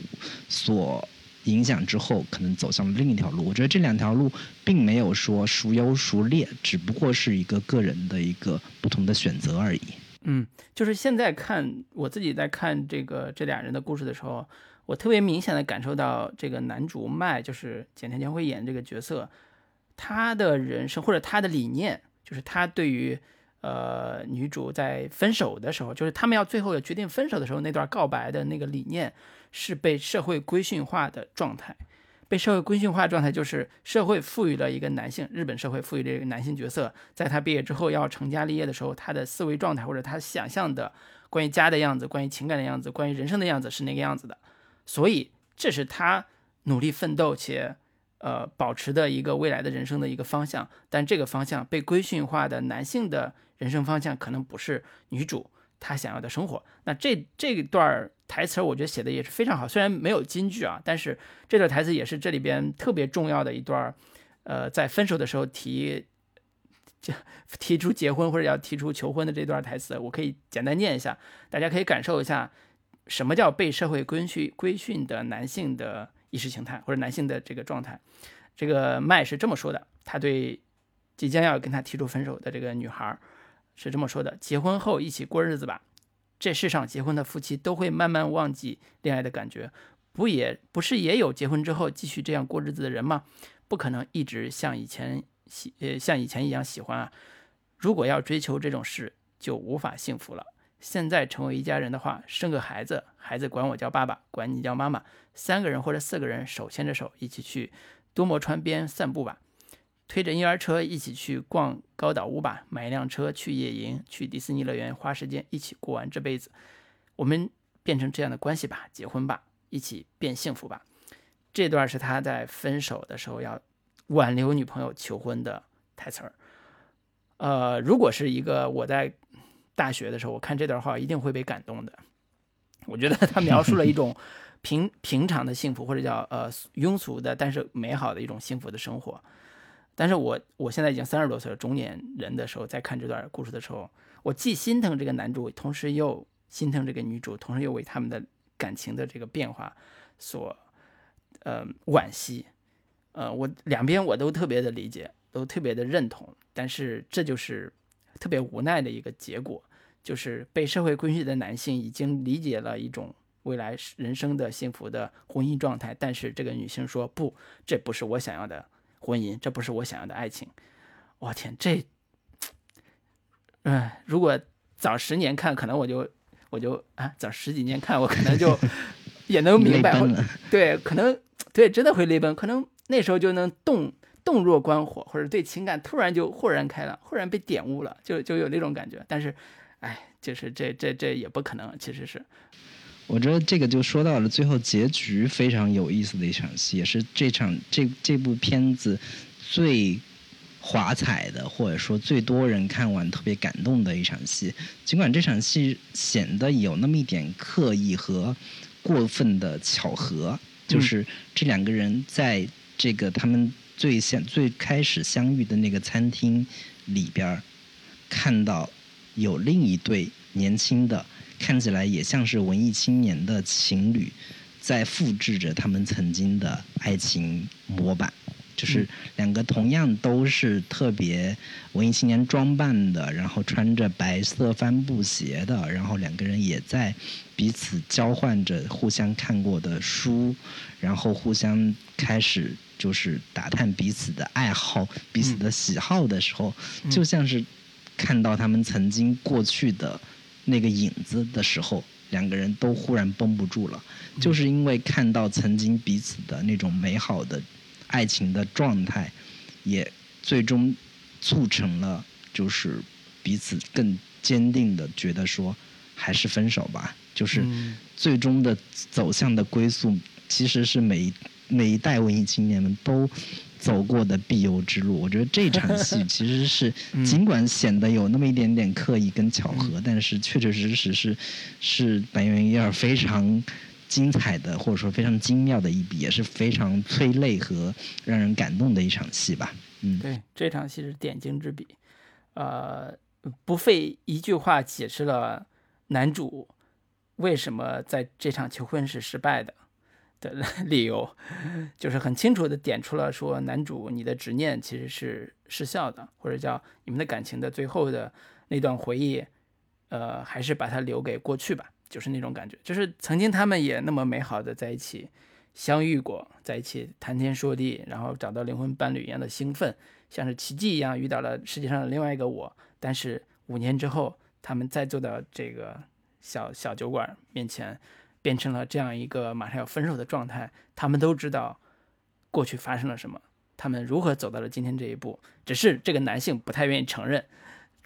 所影响之后，可能走向了另一条路。我觉得这两条路并没有说孰优孰劣，只不过是一个个人的一个不同的选择而已。嗯，就是现在看我自己在看这个这俩人的故事的时候，我特别明显的感受到这个男主麦就是简田将会演这个角色。他的人生或者他的理念，就是他对于呃女主在分手的时候，就是他们要最后要决定分手的时候那段告白的那个理念，是被社会规训化的状态。被社会规训化状态就是社会赋予了一个男性，日本社会赋予了一个男性角色，在他毕业之后要成家立业的时候，他的思维状态或者他想象的关于家的样子、关于情感的样子、关于人生的样子是那个样子的。所以这是他努力奋斗且。呃，保持的一个未来的人生的一个方向，但这个方向被规训化的男性的人生方向，可能不是女主她想要的生活。那这这段台词，我觉得写的也是非常好，虽然没有金句啊，但是这段台词也是这里边特别重要的一段。呃，在分手的时候提，就提出结婚或者要提出求婚的这段台词，我可以简单念一下，大家可以感受一下什么叫被社会规训规训的男性的。意识形态或者男性的这个状态，这个麦是这么说的：他对即将要跟他提出分手的这个女孩是这么说的：结婚后一起过日子吧。这世上结婚的夫妻都会慢慢忘记恋爱的感觉，不也不是也有结婚之后继续这样过日子的人吗？不可能一直像以前喜呃像以前一样喜欢啊。如果要追求这种事，就无法幸福了。现在成为一家人的话，生个孩子，孩子管我叫爸爸，管你叫妈妈，三个人或者四个人手牵着手一起去多摩川边散步吧，推着婴儿车一起去逛高岛屋吧，买一辆车去野营，去迪士尼乐园花时间一起过完这辈子，我们变成这样的关系吧，结婚吧，一起变幸福吧。这段是他在分手的时候要挽留女朋友求婚的台词儿。呃，如果是一个我在。大学的时候，我看这段话一定会被感动的。我觉得他描述了一种 平平常的幸福，或者叫呃庸俗的，但是美好的一种幸福的生活。但是我我现在已经三十多岁了，中年人的时候，在看这段故事的时候，我既心疼这个男主，同时又心疼这个女主，同时又为他们的感情的这个变化所呃惋惜。呃，我两边我都特别的理解，都特别的认同。但是这就是。特别无奈的一个结果，就是被社会规训的男性已经理解了一种未来人生的幸福的婚姻状态，但是这个女性说不，这不是我想要的婚姻，这不是我想要的爱情。我天，这，哎，如果早十年看，可能我就我就啊，早十几年看，我可能就也能明白，对，可能对，真的会泪奔，可能那时候就能动动若观火，或者对情感突然就豁然开朗，忽然被点悟了，就就有那种感觉。但是，哎，就是这这这也不可能，其实是。我觉得这个就说到了最后结局非常有意思的一场戏，也是这场这这部片子最。华彩的，或者说最多人看完特别感动的一场戏，尽管这场戏显得有那么一点刻意和过分的巧合，就是这两个人在这个他们最先最开始相遇的那个餐厅里边看到有另一对年轻的，看起来也像是文艺青年的情侣，在复制着他们曾经的爱情模板。就是两个同样都是特别文艺青年装扮的，然后穿着白色帆布鞋的，然后两个人也在彼此交换着互相看过的书，然后互相开始就是打探彼此的爱好、彼此的喜好的时候，就像是看到他们曾经过去的那个影子的时候，两个人都忽然绷不住了，就是因为看到曾经彼此的那种美好的。爱情的状态，也最终促成了，就是彼此更坚定的觉得说，还是分手吧。就是最终的走向的归宿，其实是每每一代文艺青年们都走过的必由之路。我觉得这场戏 其实是，尽管显得有那么一点点刻意跟巧合，但是确确实实是是白元一二非常。精彩的或者说非常精妙的一笔，也是非常催泪和让人感动的一场戏吧。嗯，对，这场戏是点睛之笔，呃，不费一句话解释了男主为什么在这场求婚是失败的的理由，就是很清楚的点出了说男主你的执念其实是失效的，或者叫你们的感情的最后的那段回忆，呃，还是把它留给过去吧。就是那种感觉，就是曾经他们也那么美好的在一起相遇过，在一起谈天说地，然后找到灵魂伴侣一样的兴奋，像是奇迹一样遇到了世界上的另外一个我。但是五年之后，他们再坐到这个小小酒馆面前，变成了这样一个马上要分手的状态。他们都知道过去发生了什么，他们如何走到了今天这一步，只是这个男性不太愿意承认，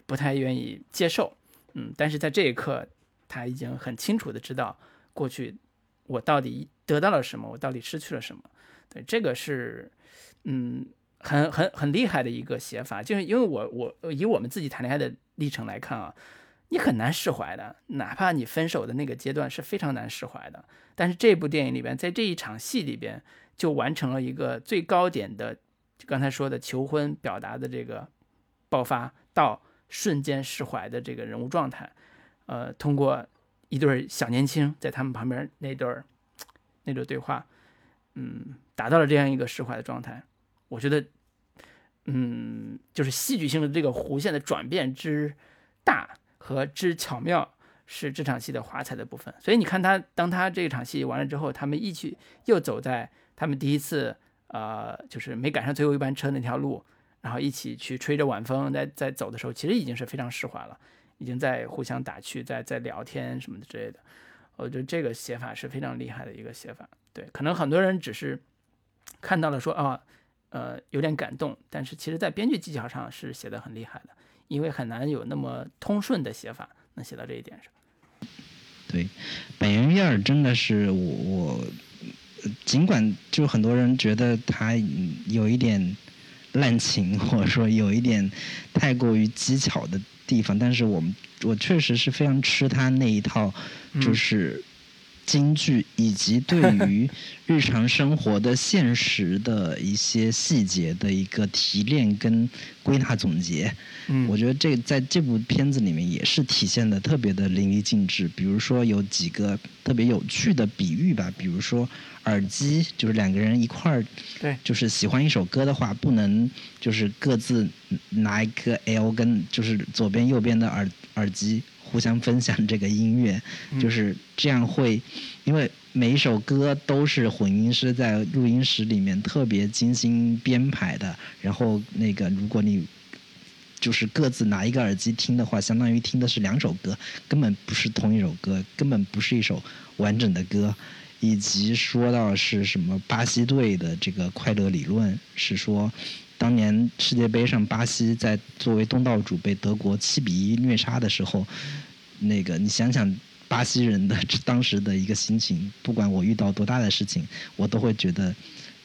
不太愿意接受。嗯，但是在这一刻。他已经很清楚的知道过去我到底得到了什么，我到底失去了什么。对，这个是嗯很很很厉害的一个写法。就是因为我我以我们自己谈恋爱的历程来看啊，你很难释怀的，哪怕你分手的那个阶段是非常难释怀的。但是这部电影里边，在这一场戏里边，就完成了一个最高点的，就刚才说的求婚表达的这个爆发到瞬间释怀的这个人物状态。呃，通过一对小年轻在他们旁边那对儿那对对话，嗯，达到了这样一个释怀的状态。我觉得，嗯，就是戏剧性的这个弧线的转变之大和之巧妙，是这场戏的华彩的部分。所以你看他，当他这场戏完了之后，他们一起又走在他们第一次呃，就是没赶上最后一班车那条路，然后一起去吹着晚风在在走的时候，其实已经是非常释怀了。已经在互相打趣，在在聊天什么的之类的，我觉得这个写法是非常厉害的一个写法。对，可能很多人只是看到了说啊，呃，有点感动，但是其实在编剧技巧上是写的很厉害的，因为很难有那么通顺的写法能写到这一点上。对，本源一二真的是我我，尽管就很多人觉得他有一点滥情，或者说有一点太过于技巧的。地方，但是我们我确实是非常吃他那一套，就是京剧以及对于日常生活的现实的一些细节的一个提炼跟归纳总结。嗯，我觉得这在这部片子里面也是体现的特别的淋漓尽致。比如说有几个特别有趣的比喻吧，比如说耳机，就是两个人一块儿，对，就是喜欢一首歌的话，不能就是各自拿一个 L 跟就是左边右边的耳耳机。互相分享这个音乐，就是这样会，因为每一首歌都是混音师在录音室里面特别精心编排的。然后那个，如果你就是各自拿一个耳机听的话，相当于听的是两首歌，根本不是同一首歌，根本不是一首完整的歌。以及说到是什么巴西队的这个快乐理论，是说。当年世界杯上，巴西在作为东道主被德国七比一虐杀的时候，那个你想想巴西人的当时的一个心情，不管我遇到多大的事情，我都会觉得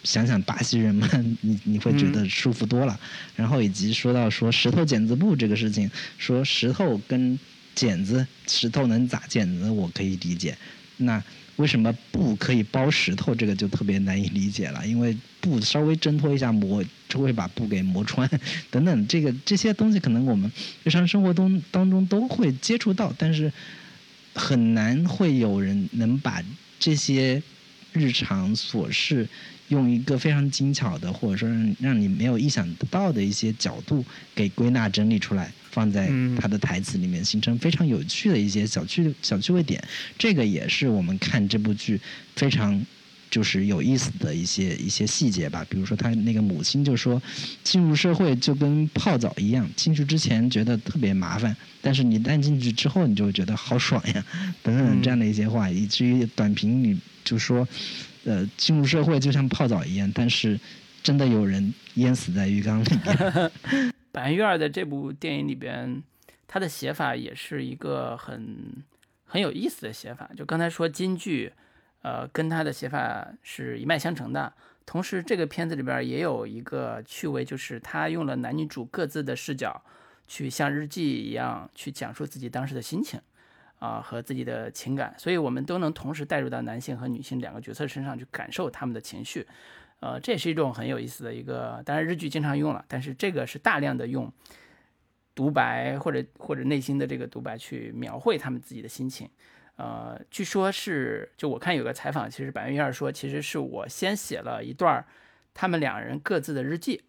想想巴西人们，你你会觉得舒服多了。然后以及说到说石头剪子布这个事情，说石头跟剪子，石头能砸剪子，我可以理解。那为什么布可以包石头？这个就特别难以理解了，因为布稍微挣脱一下磨就会把布给磨穿，等等，这个这些东西可能我们日常生活中当中都会接触到，但是很难会有人能把这些日常琐事用一个非常精巧的，或者说让你没有意想得到的一些角度给归纳整理出来。放在他的台词里面，形成非常有趣的一些小趣小趣味点，这个也是我们看这部剧非常就是有意思的一些一些细节吧。比如说，他那个母亲就说，进入社会就跟泡澡一样，进去之前觉得特别麻烦，但是你但进去之后，你就会觉得好爽呀，等等这样的一些话，以至于短评里就说，呃，进入社会就像泡澡一样，但是真的有人淹死在浴缸里面。板垣二的这部电影里边，他的写法也是一个很很有意思的写法。就刚才说京剧，呃，跟他的写法是一脉相承的。同时，这个片子里边也有一个趣味，就是他用了男女主各自的视角，去像日记一样去讲述自己当时的心情，啊，和自己的情感。所以我们都能同时带入到男性和女性两个角色身上去感受他们的情绪。呃，这也是一种很有意思的一个，当然日剧经常用了，但是这个是大量的用独白或者或者内心的这个独白去描绘他们自己的心情。呃，据说是就我看有个采访，其实板垣二说，其实是我先写了一段他们两人各自的日记，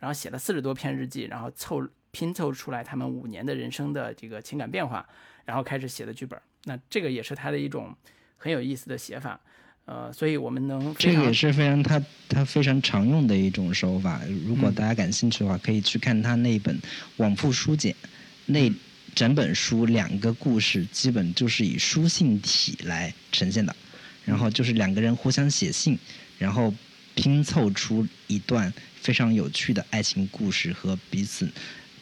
然后写了四十多篇日记，然后凑拼凑出来他们五年的人生的这个情感变化，然后开始写的剧本。那这个也是他的一种很有意思的写法。呃，所以我们能这个也是非常他他非常常用的一种手法。如果大家感兴趣的话，可以去看他那本《往复书简》，那整本书两个故事基本就是以书信体来呈现的，然后就是两个人互相写信，然后拼凑出一段非常有趣的爱情故事和彼此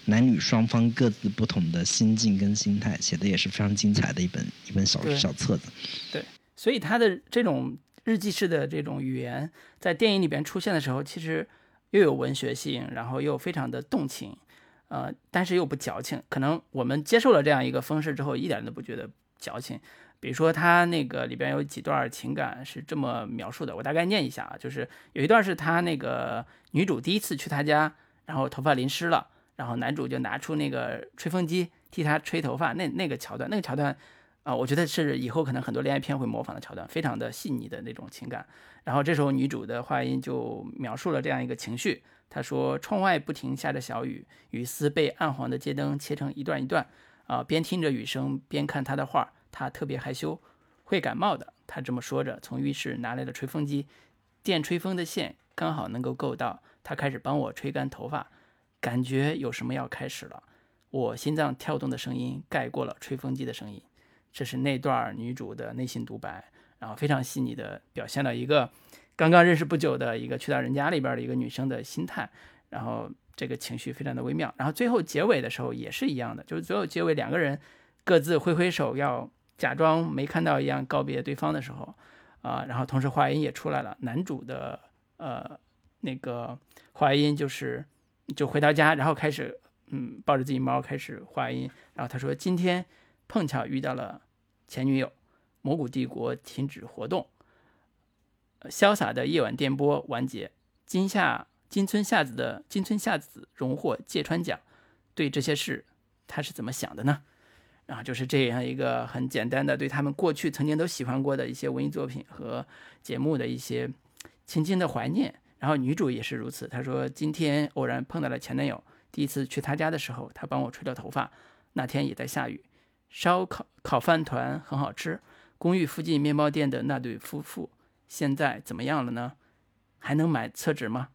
男女双方各自不同的心境跟心态，写的也是非常精彩的一本一本小小册子。对。所以他的这种日记式的这种语言，在电影里边出现的时候，其实又有文学性，然后又非常的动情，呃，但是又不矫情。可能我们接受了这样一个方式之后，一点都不觉得矫情。比如说他那个里边有几段情感是这么描述的，我大概念一下啊，就是有一段是他那个女主第一次去他家，然后头发淋湿了，然后男主就拿出那个吹风机替她吹头发，那那个桥段，那个桥段。啊，我觉得是以后可能很多恋爱片会模仿的桥段，非常的细腻的那种情感。然后这时候女主的话音就描述了这样一个情绪，她说：“窗外不停下着小雨，雨丝被暗黄的街灯切成一段一段。啊，边听着雨声边看她的画，她特别害羞，会感冒的。”他这么说着，从浴室拿来了吹风机，电吹风的线刚好能够够到。他开始帮我吹干头发，感觉有什么要开始了。我心脏跳动的声音盖过了吹风机的声音。这是那段女主的内心独白，然后非常细腻的表现了一个刚刚认识不久的一个去到人家里边的一个女生的心态，然后这个情绪非常的微妙。然后最后结尾的时候也是一样的，就是最后结尾两个人各自挥挥手要假装没看到一样告别对方的时候，啊，然后同时话音也出来了，男主的呃那个话音就是就回到家，然后开始嗯抱着自己猫开始话音，然后他说今天碰巧遇到了。前女友，魔古帝国停止活动，潇洒的夜晚电波完结，今夏金村夏子的金村夏子荣获芥川奖，对这些事他是怎么想的呢？然后就是这样一个很简单的对他们过去曾经都喜欢过的一些文艺作品和节目的一些轻轻的怀念。然后女主也是如此，她说今天偶然碰到了前男友，第一次去他家的时候，他帮我吹了头发，那天也在下雨，烧烤烤饭团很好吃。公寓附近面包店的那对夫妇现在怎么样了呢？还能买厕纸吗？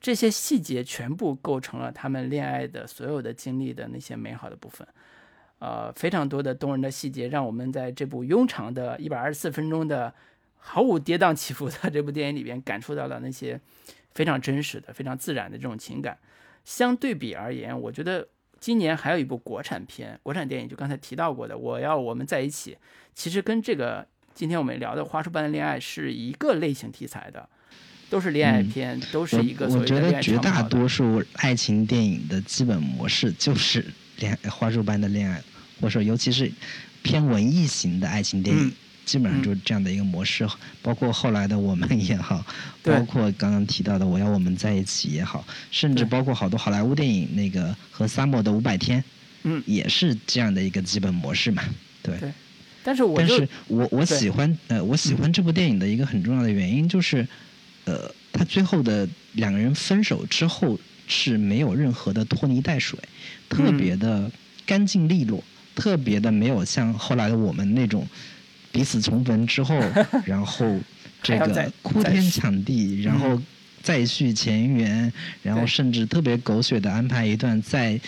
这些细节全部构成了他们恋爱的所有的经历的那些美好的部分。呃，非常多的动人的细节，让我们在这部庸长的一百二十四分钟的毫无跌宕起伏的 这部电影里边，感触到了那些非常真实的、非常自然的这种情感。相对比而言，我觉得今年还有一部国产片、国产电影，就刚才提到过的《我要我们在一起》，其实跟这个今天我们聊的《花束般的恋爱》是一个类型题材的，都是恋爱片，都是一个所谓的恋爱我觉得绝大多数爱情电影的基本模式就是恋花束般的恋爱。或者说，尤其是偏文艺型的爱情电影，基本上就是这样的一个模式。包括后来的我们也好，包括刚刚提到的我要我们在一起也好，甚至包括好多好莱坞电影，那个和萨默的五百天，嗯，也是这样的一个基本模式嘛。对。但是我，但是我我喜欢呃，我喜欢这部电影的一个很重要的原因就是，呃，他最后的两个人分手之后是没有任何的拖泥带水，特别的干净利落。特别的没有像后来的我们那种彼此重逢之后，然后这个哭天抢地，然后再续前缘，然后甚至特别狗血的安排一段在。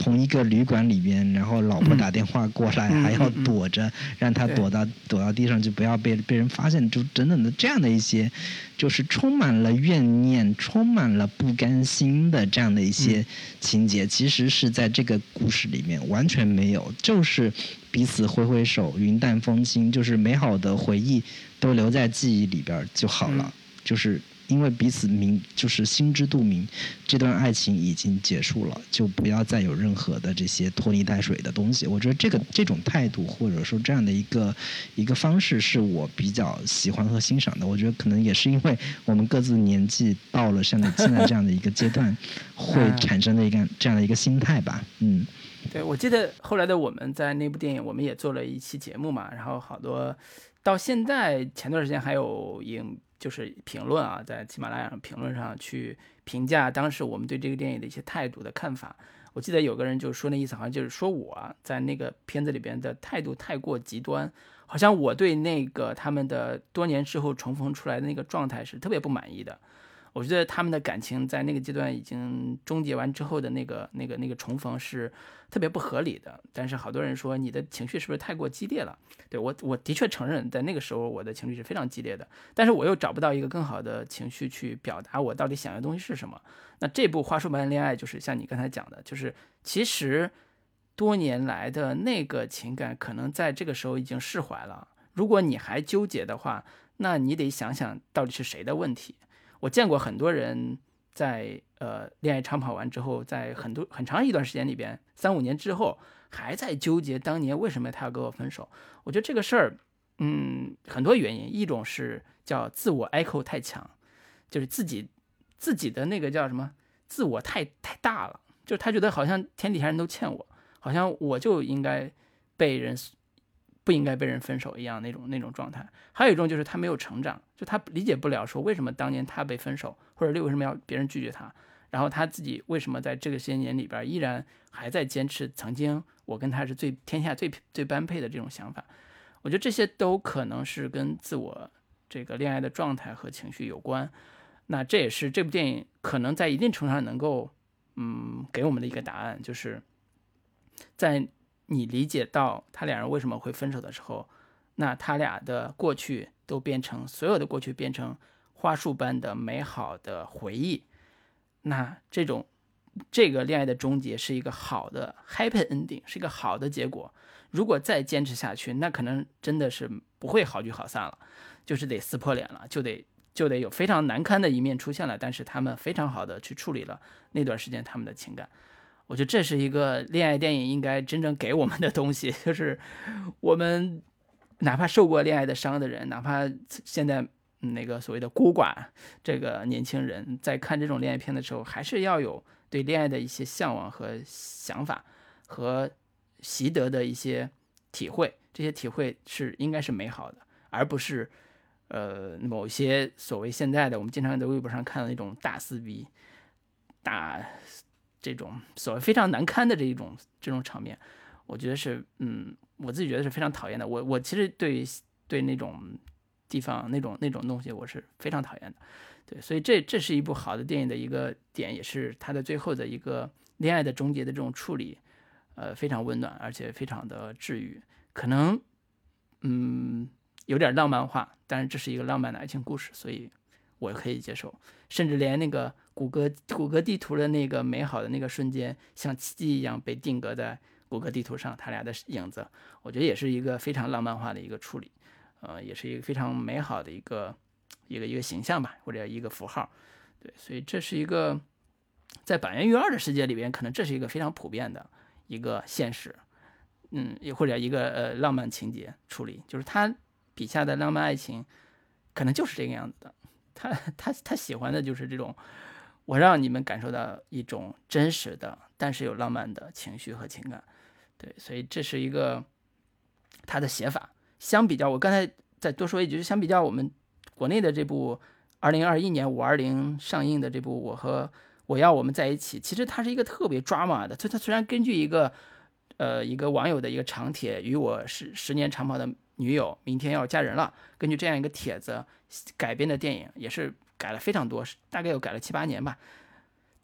同一个旅馆里边，然后老婆打电话过来，还要躲着，让他躲到躲到地上，就不要被被人发现，就等等的这样的一些，就是充满了怨念、充满了不甘心的这样的一些情节，其实是在这个故事里面完全没有，就是彼此挥挥手，云淡风轻，就是美好的回忆都留在记忆里边就好了，就是。因为彼此明就是心知肚明，这段爱情已经结束了，就不要再有任何的这些拖泥带水的东西。我觉得这个这种态度或者说这样的一个一个方式是我比较喜欢和欣赏的。我觉得可能也是因为我们各自年纪到了像你现在这样的一个阶段，会 产生的一个这样的一个心态吧。嗯，对，我记得后来的我们在那部电影，我们也做了一期节目嘛，然后好多到现在前段时间还有影。就是评论啊，在喜马拉雅上评论上去评价当时我们对这个电影的一些态度的看法。我记得有个人就说那意思，好像就是说我在那个片子里边的态度太过极端，好像我对那个他们的多年之后重逢出来的那个状态是特别不满意的。我觉得他们的感情在那个阶段已经终结完之后的那个、那个、那个重逢是特别不合理的。但是好多人说你的情绪是不是太过激烈了？对我，我的确承认在那个时候我的情绪是非常激烈的。但是我又找不到一个更好的情绪去表达我到底想要的东西是什么。那这部《花束般的恋爱》就是像你刚才讲的，就是其实多年来的那个情感可能在这个时候已经释怀了。如果你还纠结的话，那你得想想到底是谁的问题。我见过很多人在呃恋爱长跑完之后，在很多很长一段时间里边，三五年之后还在纠结当年为什么他要跟我分手。我觉得这个事儿，嗯，很多原因，一种是叫自我 echo 太强，就是自己自己的那个叫什么自我太太大了，就是他觉得好像天底下人都欠我，好像我就应该被人。不应该被人分手一样那种那种状态，还有一种就是他没有成长，就他理解不了说为什么当年他被分手，或者为什么要别人拒绝他，然后他自己为什么在这个些年里边依然还在坚持曾经我跟他是最天下最最般配的这种想法，我觉得这些都可能是跟自我这个恋爱的状态和情绪有关，那这也是这部电影可能在一定程度上能够嗯给我们的一个答案，就是在。你理解到他两人为什么会分手的时候，那他俩的过去都变成所有的过去变成花束般的美好的回忆，那这种这个恋爱的终结是一个好的 happy ending，是一个好的结果。如果再坚持下去，那可能真的是不会好聚好散了，就是得撕破脸了，就得就得有非常难堪的一面出现了。但是他们非常好的去处理了那段时间他们的情感。我觉得这是一个恋爱电影应该真正给我们的东西，就是我们哪怕受过恋爱的伤的人，哪怕现在那个所谓的孤寡这个年轻人，在看这种恋爱片的时候，还是要有对恋爱的一些向往和想法和习得的一些体会。这些体会是应该是美好的，而不是呃某些所谓现在的我们经常在微博上看到那种大撕逼、大这种所谓非常难堪的这一种这种场面。我觉得是，嗯，我自己觉得是非常讨厌的。我我其实对对那种地方那种那种东西我是非常讨厌的。对，所以这这是一部好的电影的一个点，也是它的最后的一个恋爱的终结的这种处理，呃，非常温暖，而且非常的治愈。可能，嗯，有点浪漫化，但是这是一个浪漫的爱情故事，所以我可以接受。甚至连那个谷歌谷歌地图的那个美好的那个瞬间，像奇迹一样被定格在。谷歌地图上，他俩的影子，我觉得也是一个非常浪漫化的一个处理，呃，也是一个非常美好的一个一个一个形象吧，或者一个符号，对，所以这是一个在板垣育二的世界里边，可能这是一个非常普遍的一个现实，嗯，也或者一个呃浪漫情节处理，就是他笔下的浪漫爱情，可能就是这个样子的，他他他喜欢的就是这种。我让你们感受到一种真实的，但是有浪漫的情绪和情感，对，所以这是一个他的写法。相比较，我刚才再多说一句，就相比较我们国内的这部二零二一年五二零上映的这部《我和我要我们在一起》，其实它是一个特别抓马的。它它虽然根据一个呃一个网友的一个长帖，与我十十年长跑的女友明天要嫁人了，根据这样一个帖子改编的电影，也是。改了非常多，大概有改了七八年吧。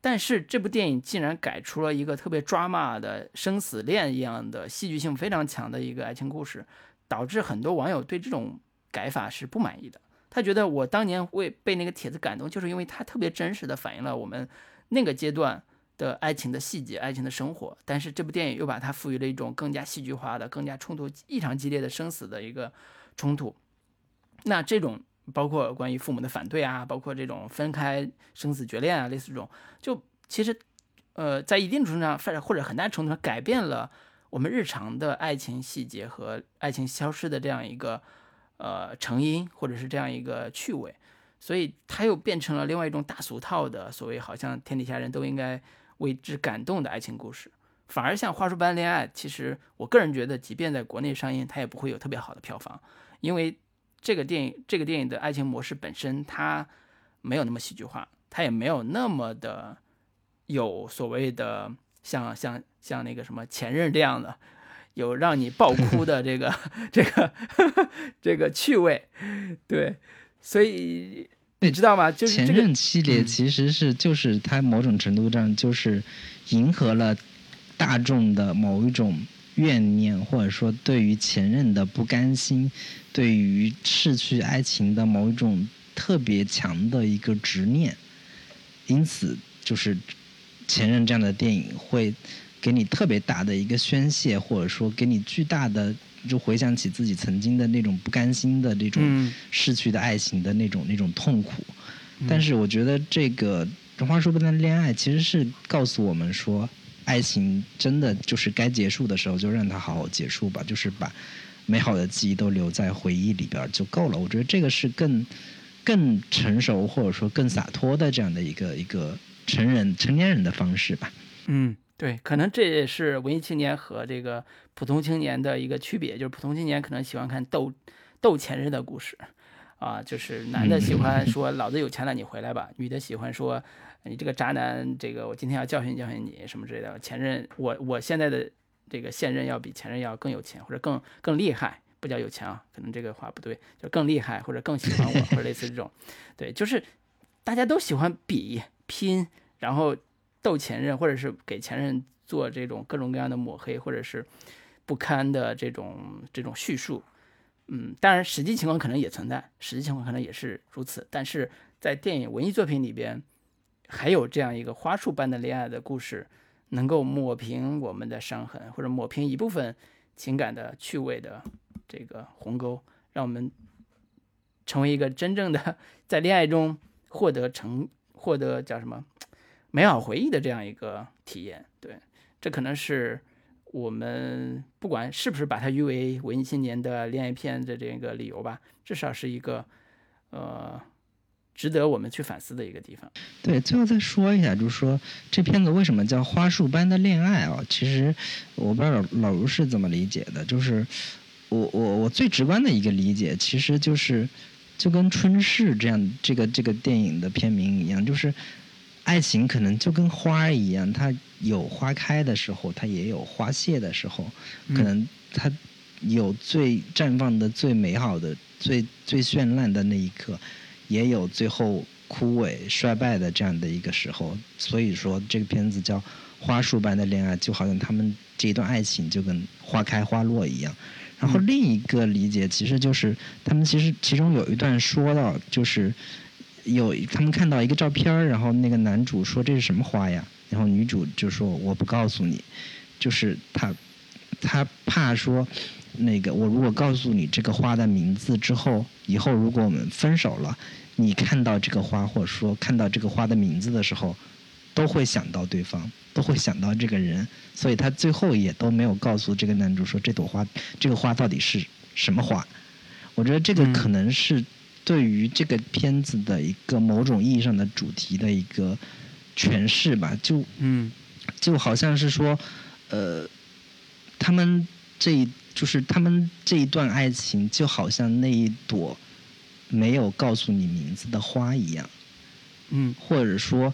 但是这部电影竟然改出了一个特别抓马的生死恋一样的戏剧性非常强的一个爱情故事，导致很多网友对这种改法是不满意的。他觉得我当年为被那个帖子感动，就是因为它特别真实的反映了我们那个阶段的爱情的细节、爱情的生活。但是这部电影又把它赋予了一种更加戏剧化的、更加冲突异常激烈的生死的一个冲突。那这种。包括关于父母的反对啊，包括这种分开生死决裂啊，类似这种，就其实，呃，在一定程度上，或者很大程度上改变了我们日常的爱情细节和爱情消失的这样一个呃成因，或者是这样一个趣味，所以它又变成了另外一种大俗套的所谓好像天底下人都应该为之感动的爱情故事，反而像花束般恋爱，其实我个人觉得，即便在国内上映，它也不会有特别好的票房，因为。这个电影，这个电影的爱情模式本身，它没有那么戏剧化，它也没有那么的有所谓的像像像那个什么前任这样的，有让你爆哭的这个 这个这个趣味，对，所以你知道吗？就是前任系列其实是就是它某种程度上就是迎合了大众的某一种。怨念，或者说对于前任的不甘心，对于逝去爱情的某一种特别强的一个执念，因此就是前任这样的电影会给你特别大的一个宣泄，或者说给你巨大的就回想起自己曾经的那种不甘心的那种逝去的爱情的那种那种痛苦。但是我觉得这个《花束般的恋爱》其实是告诉我们说。爱情真的就是该结束的时候，就让它好好结束吧，就是把美好的记忆都留在回忆里边就够了。我觉得这个是更更成熟或者说更洒脱的这样的一个一个成人成年人的方式吧。嗯，对，可能这也是文艺青年和这个普通青年的一个区别，就是普通青年可能喜欢看斗斗前任的故事。啊，就是男的喜欢说老子有钱了，你回来吧；女的喜欢说你这个渣男，这个我今天要教训教训你什么之类的。前任，我我现在的这个现任要比前任要更有钱或者更更厉害，不叫有钱啊，可能这个话不对，就更厉害或者更喜欢我或者类似这种。对，就是大家都喜欢比拼，然后斗前任，或者是给前任做这种各种各样的抹黑或者是不堪的这种这种叙述。嗯，当然，实际情况可能也存在，实际情况可能也是如此。但是在电影文艺作品里边，还有这样一个花束般的恋爱的故事，能够抹平我们的伤痕，或者抹平一部分情感的趣味的这个鸿沟，让我们成为一个真正的在恋爱中获得成获得叫什么美好回忆的这样一个体验。对，这可能是。我们不管是不是把它誉为文艺青年的恋爱片的这个理由吧，至少是一个呃值得我们去反思的一个地方。对，最后再说一下，就是说这片子为什么叫花束般的恋爱啊？其实我不知道老老卢是怎么理解的，就是我我我最直观的一个理解，其实就是就跟《春逝》这样这个这个电影的片名一样，就是爱情可能就跟花儿一样，它有花开的时候，它也有花谢的时候，可能它有最绽放的最美好的、最最绚烂的那一刻，也有最后枯萎衰败的这样的一个时候。所以说，这个片子叫《花束般的恋爱》，就好像他们这一段爱情就跟花开花落一样。然后另一个理解其实就是，他们其实其中有一段说到，就是有他们看到一个照片，然后那个男主说这是什么花呀？然后女主就说我不告诉你，就是他他怕说那个我如果告诉你这个花的名字之后，以后如果我们分手了，你看到这个花或者说看到这个花的名字的时候，都会想到对方，都会想到这个人，所以他最后也都没有告诉这个男主说这朵花这个花到底是什么花。我觉得这个嗯可能是对于这个片子的一个某种意义上的主题的一个诠释吧，就嗯就好像是说，呃，他们这一就是他们这一段爱情，就好像那一朵没有告诉你名字的花一样，嗯或者说，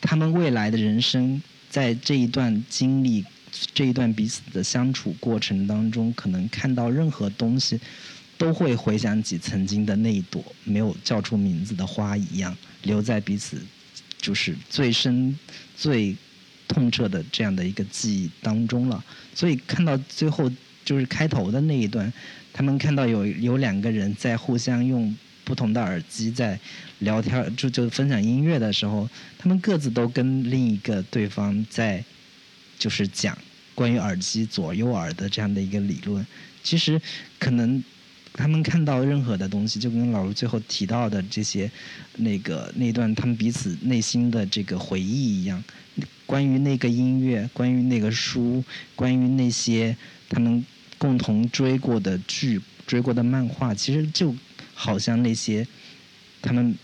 他们未来的人生在这一段经历、这一段彼此的相处过程当中，可能看到任何东西，都会回想起曾经的那一朵没有叫出名字的花一样，留在彼此就是最深、最痛彻的这样的一个记忆当中了。所以看到最后就是开头的那一段，他们看到有有两个人在互相用不同的耳机在聊天，就就分享音乐的时候，他们各自都跟另一个对方在就是讲关于耳机左右耳的这样的一个理论。其实可能他们看到任何的东西，就跟老卢最后提到的这些那个那段他们彼此内心的这个回忆一样，关于那个音乐，关于那个书，关于那些他们共同追过的剧、追过的漫画，其实就好像那些他们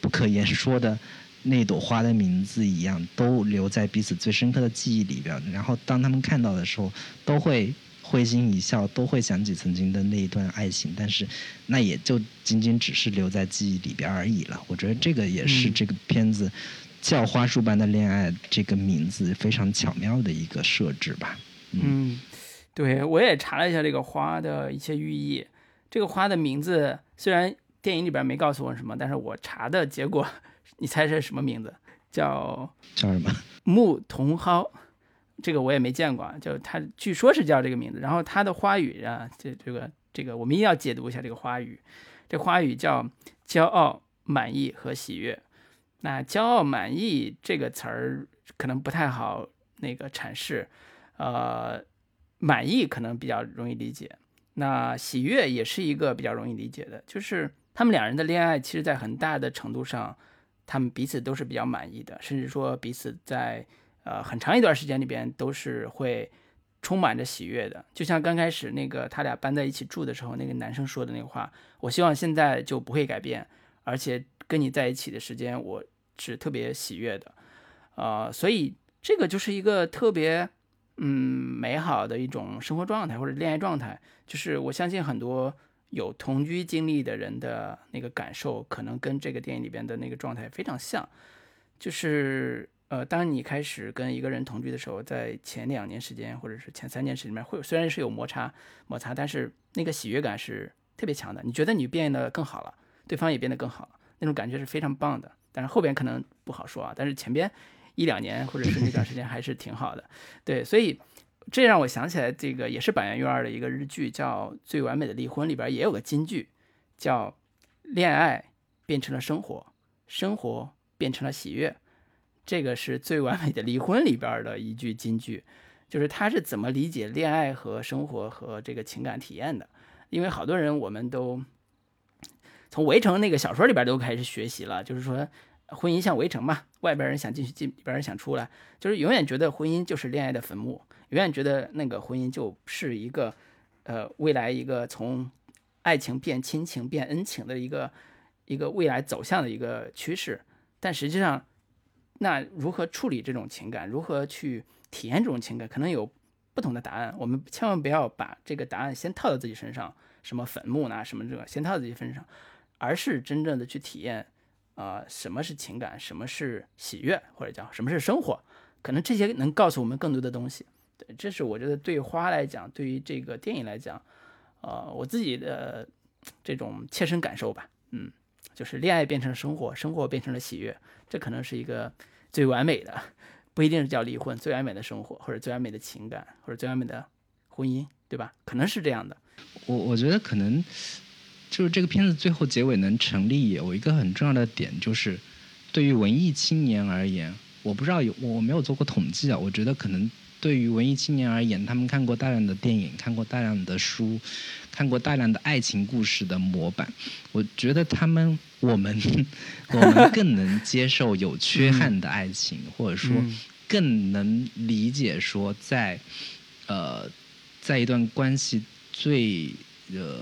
不可言说的那朵花的名字一样，都留在彼此最深刻的记忆里边。然后当他们看到的时候，都会会心一笑，都会想起曾经的那一段爱情。但是那也就仅仅只是留在记忆里边而已了。我觉得这个也是嗯这个片子叫《花束般的恋爱》这个名字非常巧妙的一个设置吧。嗯，对我也查了一下这个花的一些寓意。这个花的名字虽然电影里边没告诉我什么，但是我查的结果，你猜是什么名字？叫叫什么？牧童蒿，这个我也没见过，啊，就它据说是叫这个名字。然后它的花语啊，这这个这个我们一定要解读一下这个花语。这花语叫骄傲、满意和喜悦。那骄傲、满意这个词儿可能不太好那个阐释，呃，满意可能比较容易理解。那喜悦也是一个比较容易理解的，就是他们两人的恋爱，其实在很大的程度上，他们彼此都是比较满意的，甚至说彼此在呃很长一段时间里边都是会充满着喜悦的。就像刚开始那个他俩搬在一起住的时候，那个男生说的那个话：“我希望现在就不会改变，而且跟你在一起的时间，我是特别喜悦的。”呃，所以这个就是一个特别嗯美好的一种生活状态或者恋爱状态。就是我相信很多有同居经历的人的那个感受，可能跟这个电影里边的那个状态非常像。就是呃，当你开始跟一个人同居的时候，在前两年时间或者是前三年时间里面，会虽然是有摩擦摩擦，但是那个喜悦感是特别强的。你觉得你变得更好了，对方也变得更好了，那种感觉是非常棒的。但是后边可能不好说啊，但是前边一两年或者是那段时间还是挺好的。对，所以这让我想起来，这个也是板垣院的一个日剧，叫《最完美的离婚》，里边也有个金句，叫“恋爱变成了生活，生活变成了喜悦”。这个是《最完美的离婚》里边的一句金句，就是他是怎么理解恋爱和生活和这个情感体验的。因为好多人我们都从《围城》那个小说里边都开始学习了，就是说婚姻像围城嘛，外边人想进去进，里边人想出来，就是永远觉得婚姻就是恋爱的坟墓，永远觉得那个婚姻就是一个，呃，未来一个从爱情变亲情变恩情的一个一个未来走向的一个趋势。但实际上，那如何处理这种情感，如何去体验这种情感，可能有不同的答案。我们千万不要把这个答案先套到自己身上，什么坟墓呢，什么这个先套到自己身上，而是真正的去体验。啊，什么是情感？什么是喜悦？或者叫什么是生活？可能这些能告诉我们更多的东西。对，这是我觉得对花来讲，对于这个电影来讲，呃，我自己的这种切身感受吧。嗯，就是恋爱变成了生活，生活变成了喜悦，这可能是一个最完美的，不一定是叫离婚，最完美的生活，或者最完美的情感，或者最完美的婚姻，对吧？可能是这样的。我我觉得可能。就是这个片子最后结尾能成立，有一个很重要的点，就是对于文艺青年而言，我不知道有我没有做过统计啊。我觉得可能对于文艺青年而言，他们看过大量的电影，看过大量的书，看过大量的爱情故事的模板。我觉得他们我们我们更能接受有缺憾的爱情，或者说更能理解说在呃在一段关系最呃。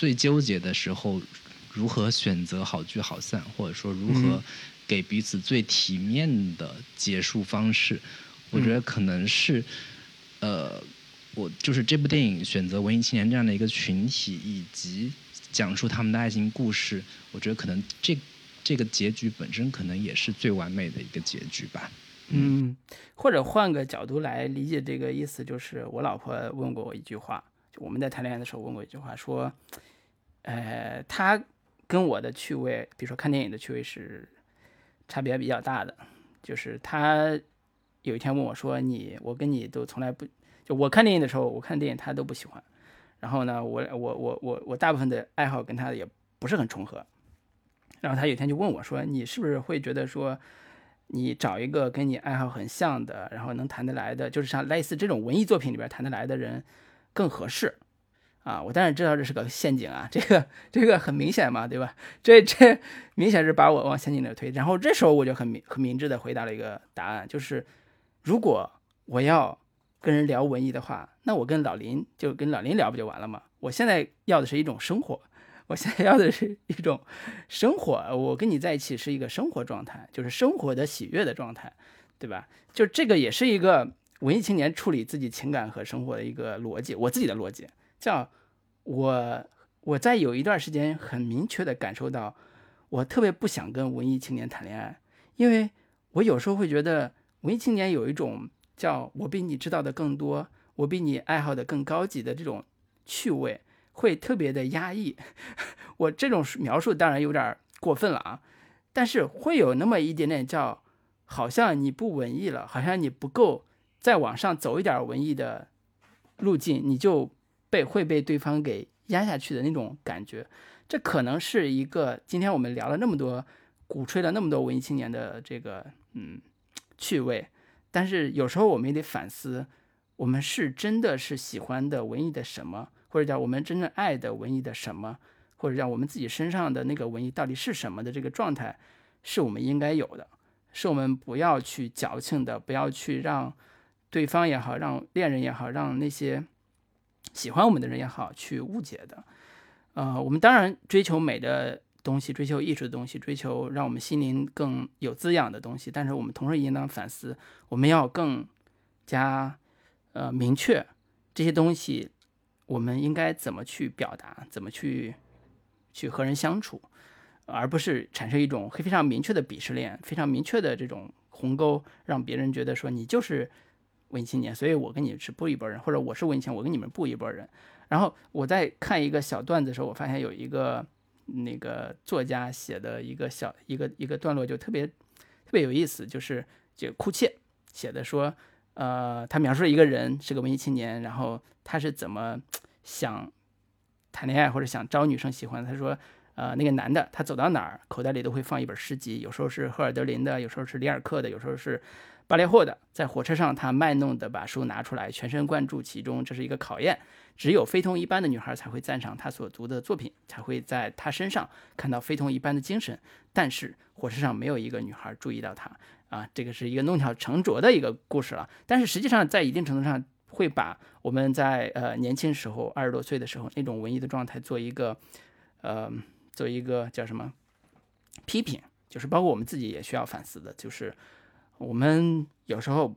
最纠结的时候，如何选择好聚好散，或者说如何给彼此最体面的结束方式？我觉得可能是，呃，我就是这部电影选择文艺青年这样的一个群体，以及讲述他们的爱情故事。我觉得可能这这个结局本身可能也是最完美的一个结局吧。嗯，或者换个角度来理解这个意思，就是我老婆问过我一句话，就我们在谈恋爱的时候问过一句话，说。呃，他跟我的趣味，比如说看电影的趣味是差别比较大的。就是他有一天问我说：“你，我跟你都从来不就我看电影的时候，我看电影他都不喜欢。然后呢，我我我我我大部分的爱好跟他也不是很重合。然后他有一天就问我说：‘你是不是会觉得说，你找一个跟你爱好很像的，然后能谈得来的，就是像类似这种文艺作品里边谈得来的人更合适？’”啊，我当然知道这是个陷阱啊，这个这个很明显嘛，对吧？这这明显是把我往陷阱里推。然后这时候我就很明很明智的回答了一个答案，就是如果我要跟人聊文艺的话，那我跟老林就跟老林聊不就完了吗？我现在要的是一种生活，我现在要的是一种生活，我跟你在一起是一个生活状态，就是生活的喜悦的状态，对吧？就这个也是一个文艺青年处理自己情感和生活的一个逻辑，我自己的逻辑。叫我，我在有一段时间很明确的感受到，我特别不想跟文艺青年谈恋爱，因为我有时候会觉得文艺青年有一种叫我比你知道的更多，我比你爱好的更高级的这种趣味，会特别的压抑。我这种描述当然有点过分了啊，但是会有那么一点点叫，好像你不文艺了，好像你不够再往上走一点文艺的路径，你就。被会被对方给压下去的那种感觉，这可能是一个今天我们聊了那么多，鼓吹了那么多文艺青年的这个嗯趣味，但是有时候我们也得反思，我们是真的是喜欢的文艺的什么，或者叫我们真正爱的文艺的什么，或者叫我们自己身上的那个文艺到底是什么的这个状态，是我们应该有的，是我们不要去矫情的，不要去让对方也好，让恋人也好，让那些。喜欢我们的人也好，去误解的，呃，我们当然追求美的东西，追求艺术的东西，追求让我们心灵更有滋养的东西。但是我们同时应当反思，我们要更加呃明确这些东西，我们应该怎么去表达，怎么去去和人相处，而不是产生一种非常明确的鄙视链，非常明确的这种鸿沟，让别人觉得说你就是。文艺青年，所以我跟你是不一拨人，或者我是文艺青年，我跟你们不一拨人。然后我在看一个小段子的时候，我发现有一个那个作家写的一个小一个一个段落就特别特别有意思，就是就库切写的说，呃，他描述一个人是个文艺青年，然后他是怎么想谈恋爱或者想招女生喜欢。他说，呃，那个男的他走到哪儿口袋里都会放一本诗集，有时候是赫尔德林的，有时候是里尔克的，有时候是。巴列霍的，在火车上他卖弄的把书拿出来，全神贯注其中，这是一个考验。只有非同一般的女孩才会赞赏他所读的作品，才会在他身上看到非同一般的精神。但是火车上没有一个女孩注意到他啊，这个是一个弄巧成拙的一个故事了。但是实际上，在一定程度上会把我们在呃年轻时候二十多岁的时候那种文艺的状态做一个呃做一个叫什么批评，就是包括我们自己也需要反思的，就是我们有时候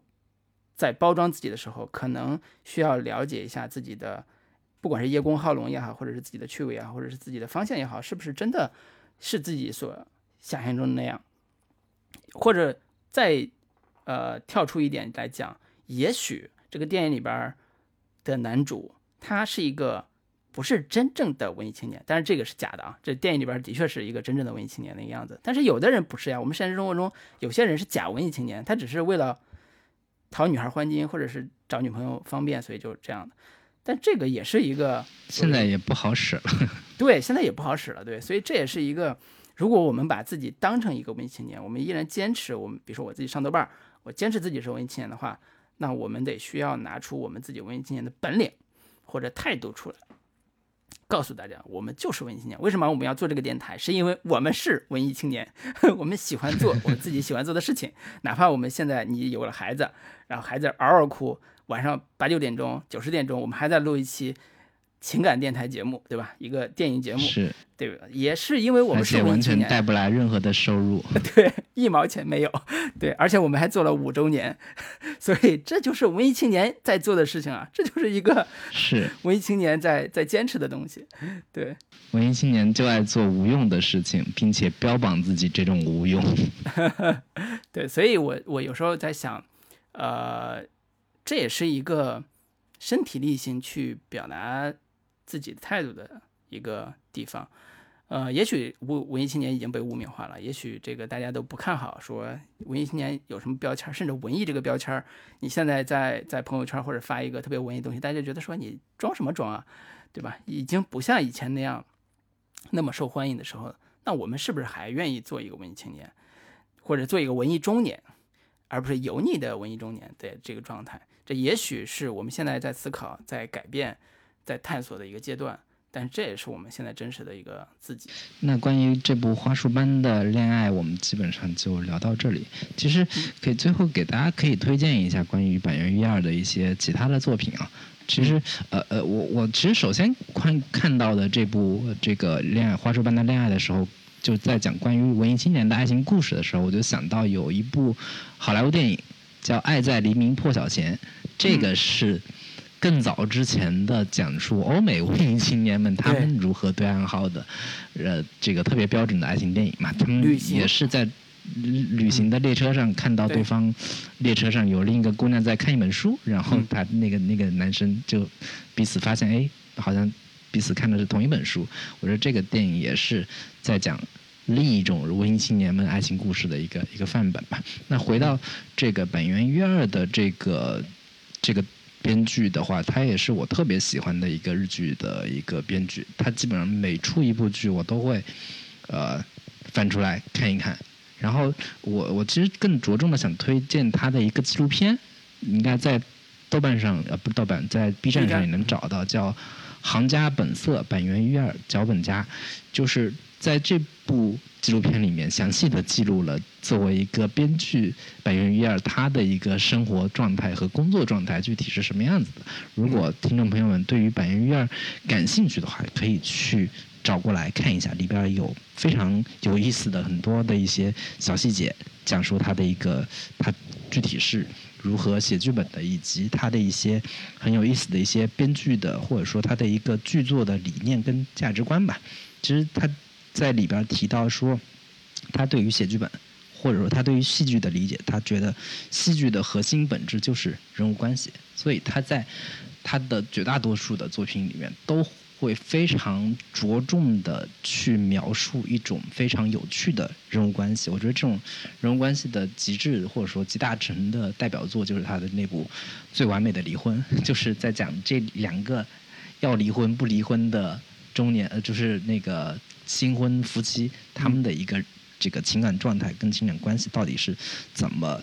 在包装自己的时候，可能需要了解一下自己的。不管是叶公好龙也好，或者是自己的趣味啊，或者是自己的方向也好，是不是真的是自己所想象中的那样？或者再呃跳出一点来讲，也许这个电影里边的男主他是一个不是真正的文艺青年，但是这个是假的啊。这电影里边的确是一个真正的文艺青年那个样子，但是有的人不是呀。我们现实生活中有些人是假文艺青年，他只是为了讨女孩欢心，或者是找女朋友方便，所以就这样的。但这个也是一个，现在也不好使了。对，现在也不好使了。对，所以这也是一个，如果我们把自己当成一个文艺青年，我们依然坚持我们，比如说我自己上豆瓣，我坚持自己是文艺青年的话，那我们得需要拿出我们自己文艺青年的本领或者态度出来，告诉大家，我们就是文艺青年。为什么我们要做这个电台？是因为我们是文艺青年，我们喜欢做我们自己喜欢做的事情，哪怕我们现在你有了孩子，然后孩子嗷嗷哭。晚上八九点钟、九十点钟，我们还在录一期情感电台节目，对吧？一个电影节目，是，对吧？也是因为我们是完全带不来任何的收入，对，一毛钱没有，对，而且我们还做了五周年，所以这就是文艺青年在做的事情啊，这就是一个是。文艺青年在在坚持的东西，对，文艺青年就爱做无用的事情，并且标榜自己这种无用，对，所以我我有时候在想，呃。这也是一个身体力行去表达自己态度的一个地方，呃，也许文文艺青年已经被污名化了，也许这个大家都不看好，说文艺青年有什么标签，甚至文艺这个标签，你现在在在朋友圈或者发一个特别文艺东西，大家觉得说你装什么装啊，对吧？已经不像以前那样那么受欢迎的时候，那我们是不是还愿意做一个文艺青年，或者做一个文艺中年，而不是油腻的文艺中年的这个状态？这也许是我们现在在思考、在改变、在探索的一个阶段，但这也是我们现在真实的一个自己。那关于这部花束般的恋爱，我们基本上就聊到这里。其实可以最后给大家可以推荐一下关于板垣瑞二的一些其他的作品啊。其实，呃呃，我我其实首先看看到的这部这个恋爱花束般的恋爱的时候，就在讲关于文艺青年的爱情故事的时候，我就想到有一部好莱坞电影。叫《爱在黎明破晓前》，这个是更早之前的讲述欧美文艺青年们他们如何对暗号的，呃，这个特别标准的爱情电影嘛。他们也是在旅行的列车上看到对方列车上有另一个姑娘在看一本书，然后他那个那个男生就彼此发现，哎，好像彼此看的是同一本书。我觉得这个电影也是在讲。另一种文艺青年们爱情故事的一个一个范本吧。那回到这个本源约二的这个这个编剧的话，他也是我特别喜欢的一个日剧的一个编剧。他基本上每出一部剧，我都会呃翻出来看一看。然后我我其实更着重的想推荐他的一个纪录片，应该在豆瓣上呃不豆瓣在 B 站上也能找到，叫《行家本色本源约二脚本家》，就是。在这部纪录片里面，详细的记录了作为一个编剧板垣瑞二他的一个生活状态和工作状态具体是什么样子的。如果听众朋友们对于板垣瑞二感兴趣的话，可以去找过来看一下，里边有非常有意思的很多的一些小细节，讲述他的一个他具体是如何写剧本的，以及他的一些很有意思的一些编剧的或者说他的一个剧作的理念跟价值观吧。其实他。在里边提到说，他对于写剧本，或者说他对于戏剧的理解，他觉得戏剧的核心本质就是人物关系，所以他在他的绝大多数的作品里面都会非常着重的去描述一种非常有趣的人物关系。我觉得这种人物关系的极致或者说集大成的代表作就是他的那部《最完美的离婚》，就是在讲这两个要离婚不离婚的中年，呃，就是那个。新婚夫妻他们的一个这个情感状态跟情感关系到底是怎么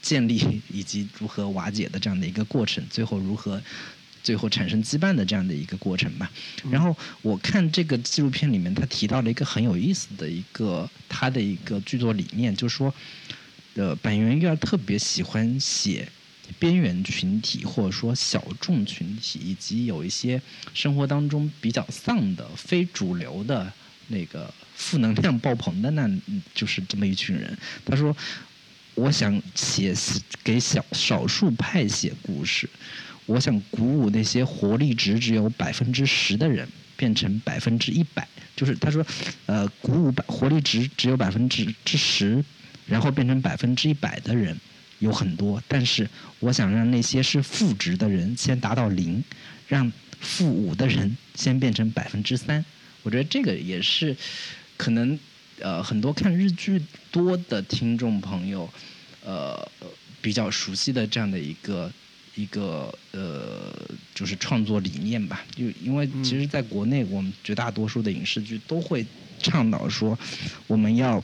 建立以及如何瓦解的这样的一个过程，最后如何最后产生羁绊的这样的一个过程吧。然后我看这个纪录片里面，他提到了一个很有意思的一个他的一个剧作理念，就是说，呃，板垣瑞二特别喜欢写。边缘群体或者说小众群体，以及有一些生活当中比较丧的非主流的那个负能量爆棚的，那就是这么一群人。他说：“我想写给小少数派写故事，我想鼓舞那些活力值只有百分之十的人变成百分之一百。就是他说，呃，鼓舞百活力值只有百分之之十，然后变成百分之一百的人。”有很多，但是我想让那些是负值的人先达到零，让负五的人先变成百分之三。我觉得这个也是可能呃很多看日剧多的听众朋友呃比较熟悉的这样的一个一个呃就是创作理念吧。就因为其实在国内，我们绝大多数的影视剧都会倡导说我们要。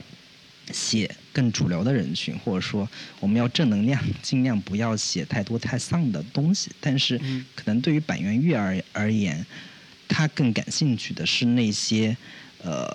写更主流的人群，或者说我们要正能量，尽量不要写太多太丧的东西。但是，可能对于板垣月而而言，他更感兴趣的是那些呃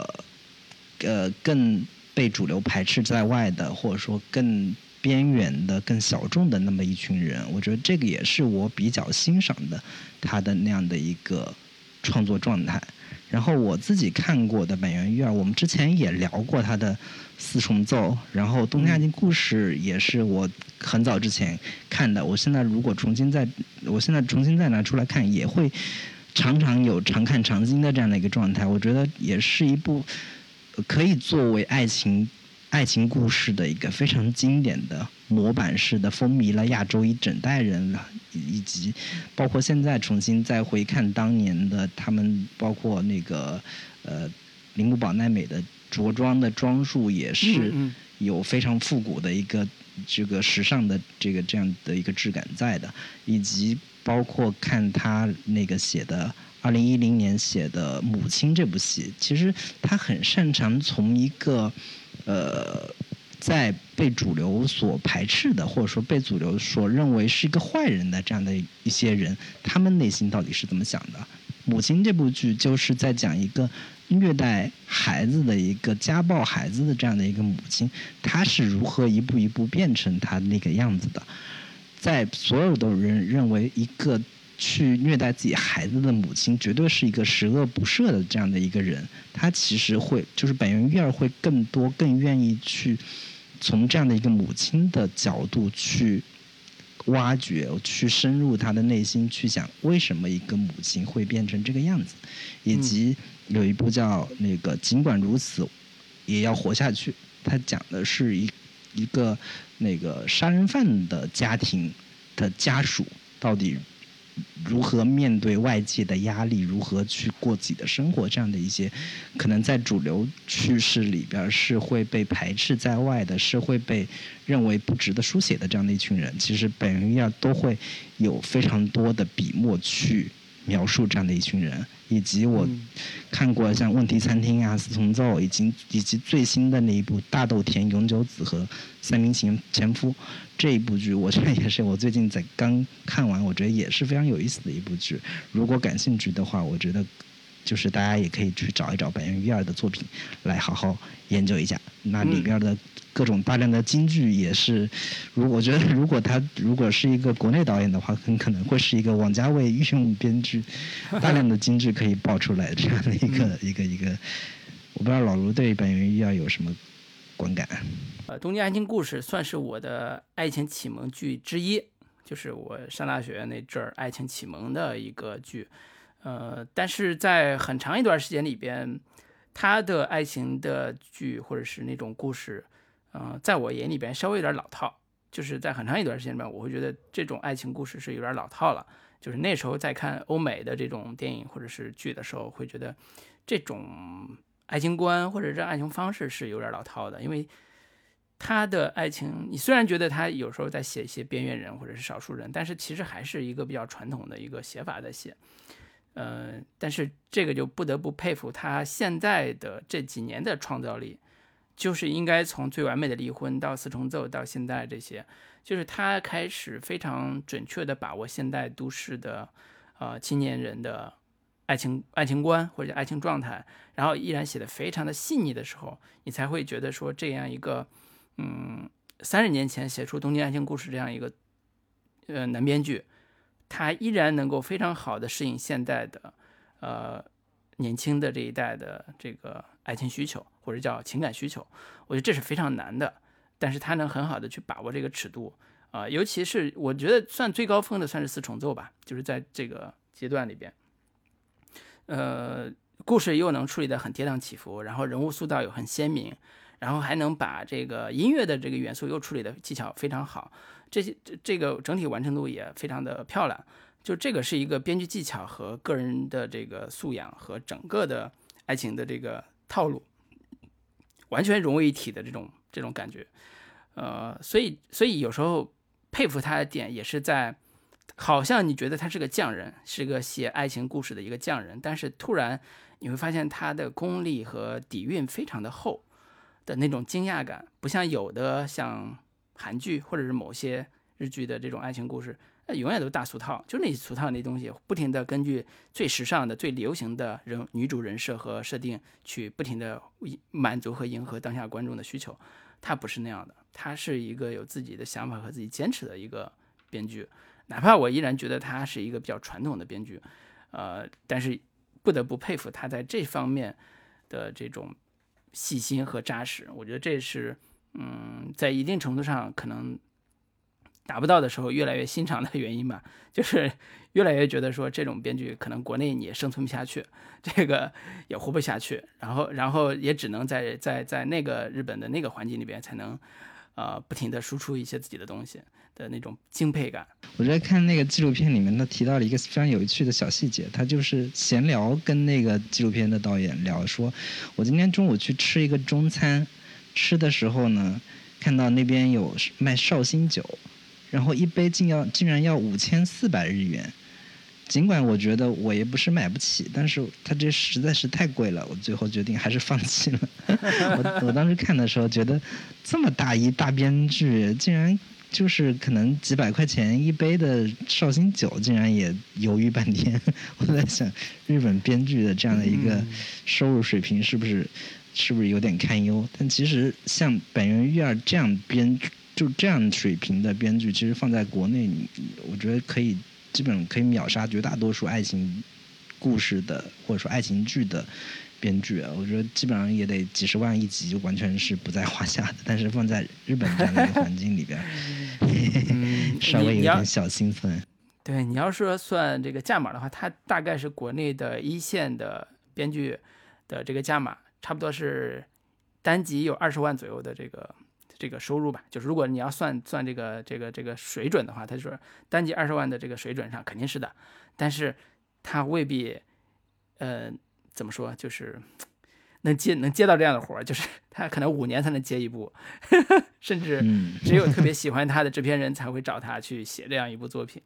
呃更被主流排斥在外的，或者说更边缘的、更小众的那么一群人。我觉得这个也是我比较欣赏的他的那样的一个创作状态。然后我自己看过的板垣月儿，我们之前也聊过他的。四重奏，然后《东京爱情故事》也是我很早之前看的。我现在如果重新再，我现在重新再拿出来看，也会常常有常看常新的这样的一个状态。我觉得也是一部可以作为爱情爱情故事的一个非常经典的模板式的，风靡了亚洲一整代人了，以及包括现在重新再回看当年的他们，包括那个呃铃木保奈美的。着装的装束也是有非常复古的一个这个时尚的这个这样的一个质感在的，以及包括看他那个写的二零一零年写的《母亲》这部戏，其实他很擅长从一个呃在被主流所排斥的，或者说被主流所认为是一个坏人的这样的一些人，他们内心到底是怎么想的？《母亲》这部剧就是在讲一个。虐待孩子的一个家暴孩子的这样的一个母亲，她是如何一步一步变成她那个样子的？在所有的人认为一个去虐待自己孩子的母亲绝对是一个十恶不赦的这样的一个人，她其实会就是本源月儿会更多更愿意去从这样的一个母亲的角度去挖掘、去深入她的内心，去想为什么一个母亲会变成这个样子，以及。有一部叫那个，尽管如此，也要活下去。他讲的是一一个那个杀人犯的家庭的家属到底如何面对外界的压力，如何去过自己的生活，这样的一些可能在主流趋势里边是会被排斥在外的，是会被认为不值得书写的这样的一群人，其实本人要都会有非常多的笔墨去。描述这样的一群人，以及我看过像《问题餐厅》啊、《四重奏》，以及以及最新的那一部《大豆田永久子和三名前前夫》这一部剧，我觉得也是我最近在刚看完，我觉得也是非常有意思的一部剧。如果感兴趣的话，我觉得就是大家也可以去找一找本原裕二的作品来好好研究一下，那里边的。各种大量的京剧也是，如我觉得，如果他如果是一个国内导演的话，很可能会是一个王家卫御用编剧，大量的京剧可以爆出来这样的一个一个一个。我不知道老卢对本源要有什么观感？呃，《东京爱情故事》算是我的爱情启蒙剧之一，就是我上大学那阵儿爱情启蒙的一个剧。呃，但是在很长一段时间里边，他的爱情的剧或者是那种故事。嗯，在我眼里边稍微有点老套，就是在很长一段时间里面，我会觉得这种爱情故事是有点老套了。就是那时候在看欧美的这种电影或者是剧的时候，会觉得这种爱情观或者这爱情方式是有点老套的。因为他的爱情，你虽然觉得他有时候在写一些边缘人或者是少数人，但是其实还是一个比较传统的一个写法在写。嗯，但是这个就不得不佩服他现在的这几年的创造力。就是应该从最完美的离婚到四重奏到现在这些，就是他开始非常准确的把握现代都市的呃青年人的爱情爱情观或者爱情状态，然后依然写的非常的细腻的时候，你才会觉得说这样一个嗯三十年前写出《东京爱情故事》这样一个呃男编剧，他依然能够非常好的适应现代的呃。年轻的这一代的这个爱情需求，或者叫情感需求，我觉得这是非常难的。但是他能很好的去把握这个尺度啊，尤其是我觉得算最高峰的算是四重奏吧，就是在这个阶段里边，呃，故事又能处理的很跌宕起伏，然后人物塑造又很鲜明，然后还能把这个音乐的这个元素又处理的技巧非常好，这些这这个整体完成度也非常的漂亮。就这个是一个编剧技巧和个人的这个素养和整个的爱情的这个套路完全融为一体的这种这种感觉，呃，所以所以有时候佩服他的点也是在，好像你觉得他是个匠人，是个写爱情故事的一个匠人，但是突然你会发现他的功力和底蕴非常的厚的那种惊讶感，不像有的像韩剧或者是某些日剧的这种爱情故事。永远都是大俗套，就那些俗套那东西，不停的根据最时尚的、最流行的人女主人设和设定去不停的满足和迎合当下观众的需求。他不是那样的，他是一个有自己的想法和自己坚持的一个编剧。哪怕我依然觉得他是一个比较传统的编剧，呃，但是不得不佩服他在这方面的这种细心和扎实。我觉得这是，嗯，在一定程度上可能。达不到的时候，越来越心长的原因吧，就是越来越觉得说这种编剧可能国内你也生存不下去，这个也活不下去，然后然后也只能在在在那个日本的那个环境里边才能，呃，不停的输出一些自己的东西的那种敬佩感。我在看那个纪录片里面，他提到了一个非常有趣的小细节，他就是闲聊跟那个纪录片的导演聊，说我今天中午去吃一个中餐，吃的时候呢，看到那边有卖绍兴酒。然后一杯竟要竟然要五千四百日元，尽管我觉得我也不是买不起，但是它这实在是太贵了，我最后决定还是放弃了。我我当时看的时候觉得，这么大一大编剧，竟然就是可能几百块钱一杯的绍兴酒，竟然也犹豫半天。我在想，日本编剧的这样的一个收入水平是不是是不是有点堪忧？但其实像本原裕二这样编。就这样水平的编剧，其实放在国内，我觉得可以基本可以秒杀绝大多数爱情故事的或者说爱情剧的编剧。我觉得基本上也得几十万一集，就完全是不在话下的。但是放在日本这样的一个环境里边，稍微有点小兴奋。对你要说算这个价码的话，它大概是国内的一线的编剧的这个价码，差不多是单集有二十万左右的这个。这个收入吧，就是如果你要算算这个这个这个水准的话，他就是单集二十万的这个水准上肯定是的，但是他未必，呃，怎么说就是。能接能接到这样的活儿，就是 他可能五年才能接一部，甚至只有特别 喜欢他的制片人才会找他去写这样一部作品。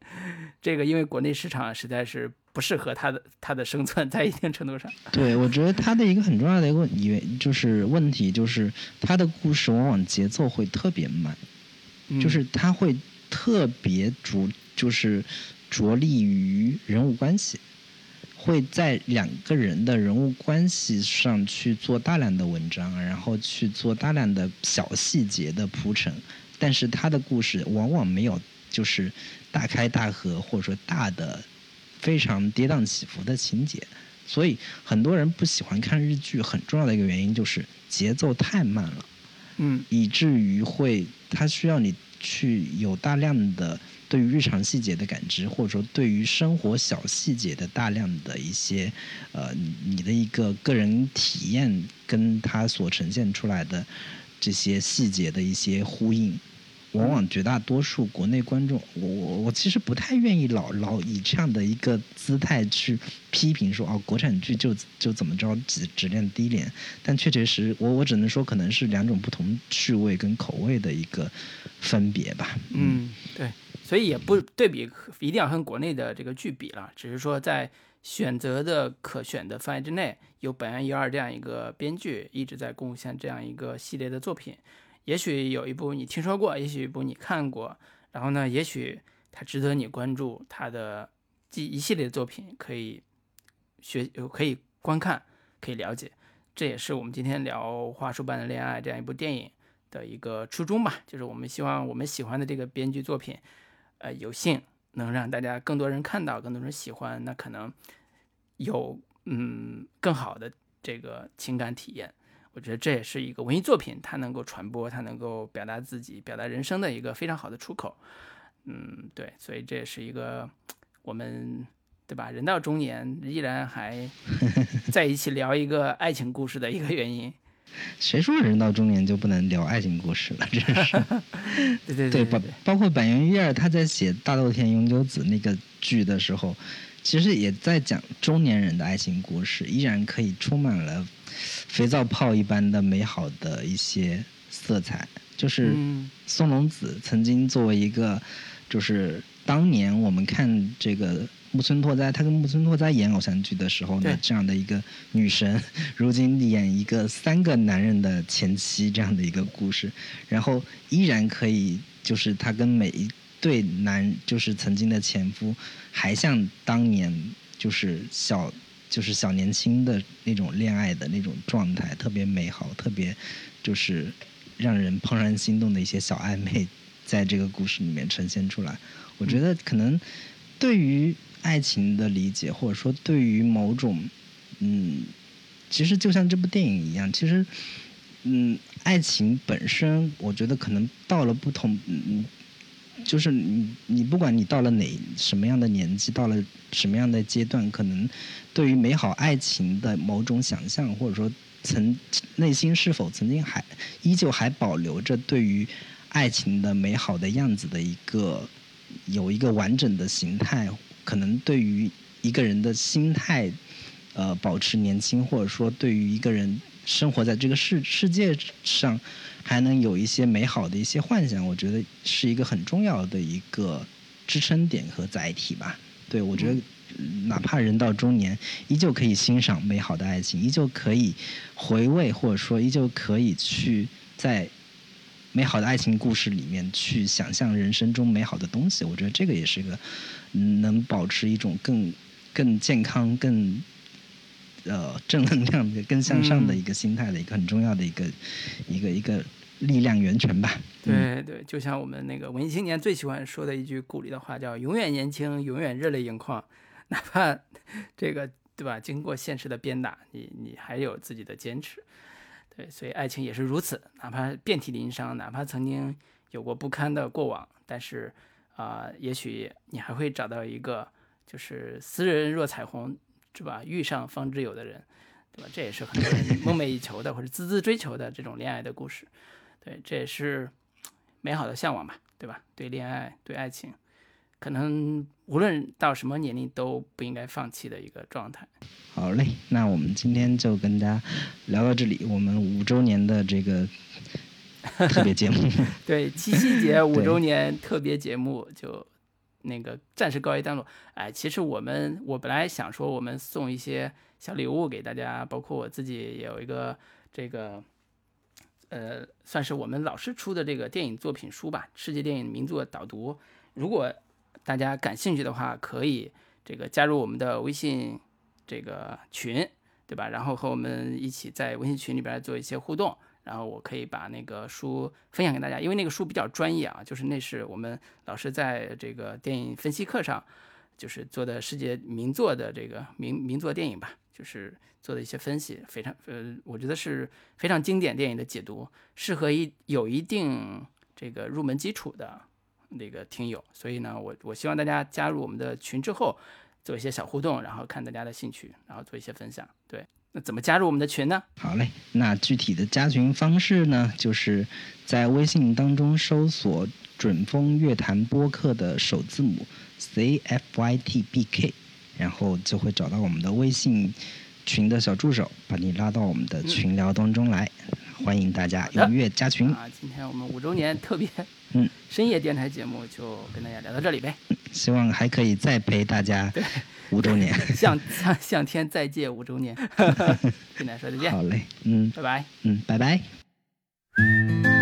这个因为国内市场实在是不适合他的他的生存，在一定程度上。对，我觉得他的一个很重要的一个问题就是问题就是他的故事往往节奏会特别慢，就是他会特别着就是着力于人物关系。会在两个人的人物关系上去做大量的文章，然后去做大量的小细节的铺陈，但是他的故事往往没有就是大开大合或者说大的非常跌宕起伏的情节，所以很多人不喜欢看日剧，很重要的一个原因就是节奏太慢了，嗯，以至于会他需要你去有大量的。对于日常细节的感知，或者说对于生活小细节的大量的一些，呃，你的一个个人体验，跟它所呈现出来的这些细节的一些呼应，往往绝大多数国内观众，我我我其实不太愿意老老以这样的一个姿态去批评说，哦，国产剧就就怎么着质质量低廉，但确确实，我我只能说，可能是两种不同趣味跟口味的一个分别吧。嗯，对。所以也不对比，一定要跟国内的这个剧比了，只是说在选择的可选的范围之内，有本源一二这样一个编剧一直在贡献这样一个系列的作品。也许有一部你听说过，也许一部你看过，然后呢，也许它值得你关注，它的这一系列的作品可以学、可以观看、可以了解。这也是我们今天聊《话术般的恋爱》这样一部电影的一个初衷吧，就是我们希望我们喜欢的这个编剧作品，呃，有幸能让大家更多人看到，更多人喜欢，那可能有嗯更好的这个情感体验。我觉得这也是一个文艺作品，它能够传播，它能够表达自己、表达人生的一个非常好的出口。嗯，对，所以这也是一个我们对吧？人到中年依然还在一起聊一个爱情故事的一个原因。谁说人到中年就不能聊爱情故事了？真是。对对对，包包括板垣瑞二他在写《大豆田永久子》那个剧的时候，其实也在讲中年人的爱情故事，依然可以充满了。肥皂泡一般的美好的一些色彩，就是松隆子曾经作为一个，就是当年我们看这个木村拓哉，他跟木村拓哉演偶像剧的时候呢，这样的一个女神，如今演一个三个男人的前妻这样的一个故事，然后依然可以，就是他跟每一对男，就是曾经的前夫，还像当年就是小。就是小年轻的那种恋爱的那种状态，特别美好，特别就是让人怦然心动的一些小暧昧，在这个故事里面呈现出来。我觉得可能对于爱情的理解，或者说对于某种嗯，其实就像这部电影一样，其实嗯，爱情本身，我觉得可能到了不同嗯。就是你，你不管你到了哪什么样的年纪，到了什么样的阶段，可能对于美好爱情的某种想象，或者说曾内心是否曾经还依旧还保留着对于爱情的美好的样子的一个有一个完整的形态，可能对于一个人的心态，呃，保持年轻，或者说对于一个人生活在这个世世界上。还能有一些美好的一些幻想，我觉得是一个很重要的一个支撑点和载体吧。对我觉得，哪怕人到中年，依旧可以欣赏美好的爱情，依旧可以回味，或者说依旧可以去在美好的爱情故事里面去想象人生中美好的东西。我觉得这个也是一个能保持一种更更健康、更。呃，正能量的、更向上的一个心态的一个很重要的一个一个一个力量源泉吧。对对，就像我们那个文艺青年最喜欢说的一句鼓励的话，叫“永远年轻，永远热泪盈眶”。哪怕这个对吧，经过现实的鞭打，你你还有自己的坚持。对，所以爱情也是如此，哪怕遍体鳞伤，哪怕曾经有过不堪的过往，但是啊，也许你还会找到一个，就是斯人若彩虹。是吧？遇上方知有的人，对吧？这也是很多人梦寐以求的，或者孜孜追求的这种恋爱的故事。对，这也是美好的向往吧，对吧？对恋爱，对爱情，可能无论到什么年龄都不应该放弃的一个状态。好嘞，那我们今天就跟大家聊到这里。我们五周年的这个 特别节目，对七夕节五周年特别节目就。那个暂时告一段落。哎，其实我们我本来想说，我们送一些小礼物给大家，包括我自己也有一个这个，呃，算是我们老师出的这个电影作品书吧，世界电影名作导读。如果大家感兴趣的话，可以这个加入我们的微信这个群，对吧？然后和我们一起在微信群里边做一些互动。然后我可以把那个书分享给大家，因为那个书比较专业啊，就是那是我们老师在这个电影分析课上，就是做的世界名作的这个名名作电影吧，就是做的一些分析，非常呃，我觉得是非常经典电影的解读，适合一有一定这个入门基础的那个听友。所以呢，我我希望大家加入我们的群之后，做一些小互动，然后看大家的兴趣，然后做一些分享，对。那怎么加入我们的群呢？好嘞，那具体的加群方式呢，就是在微信当中搜索“准风乐坛播客”的首字母 C F Y T B K，然后就会找到我们的微信群的小助手，把你拉到我们的群聊当中来。欢迎大家踊跃加群啊！今天我们五周年特别嗯深夜电台节目就跟大家聊到这里呗。希望还可以再陪大家五周年。向向向天再借五周年。跟大家说再见，好嘞，嗯拜拜。嗯，拜拜。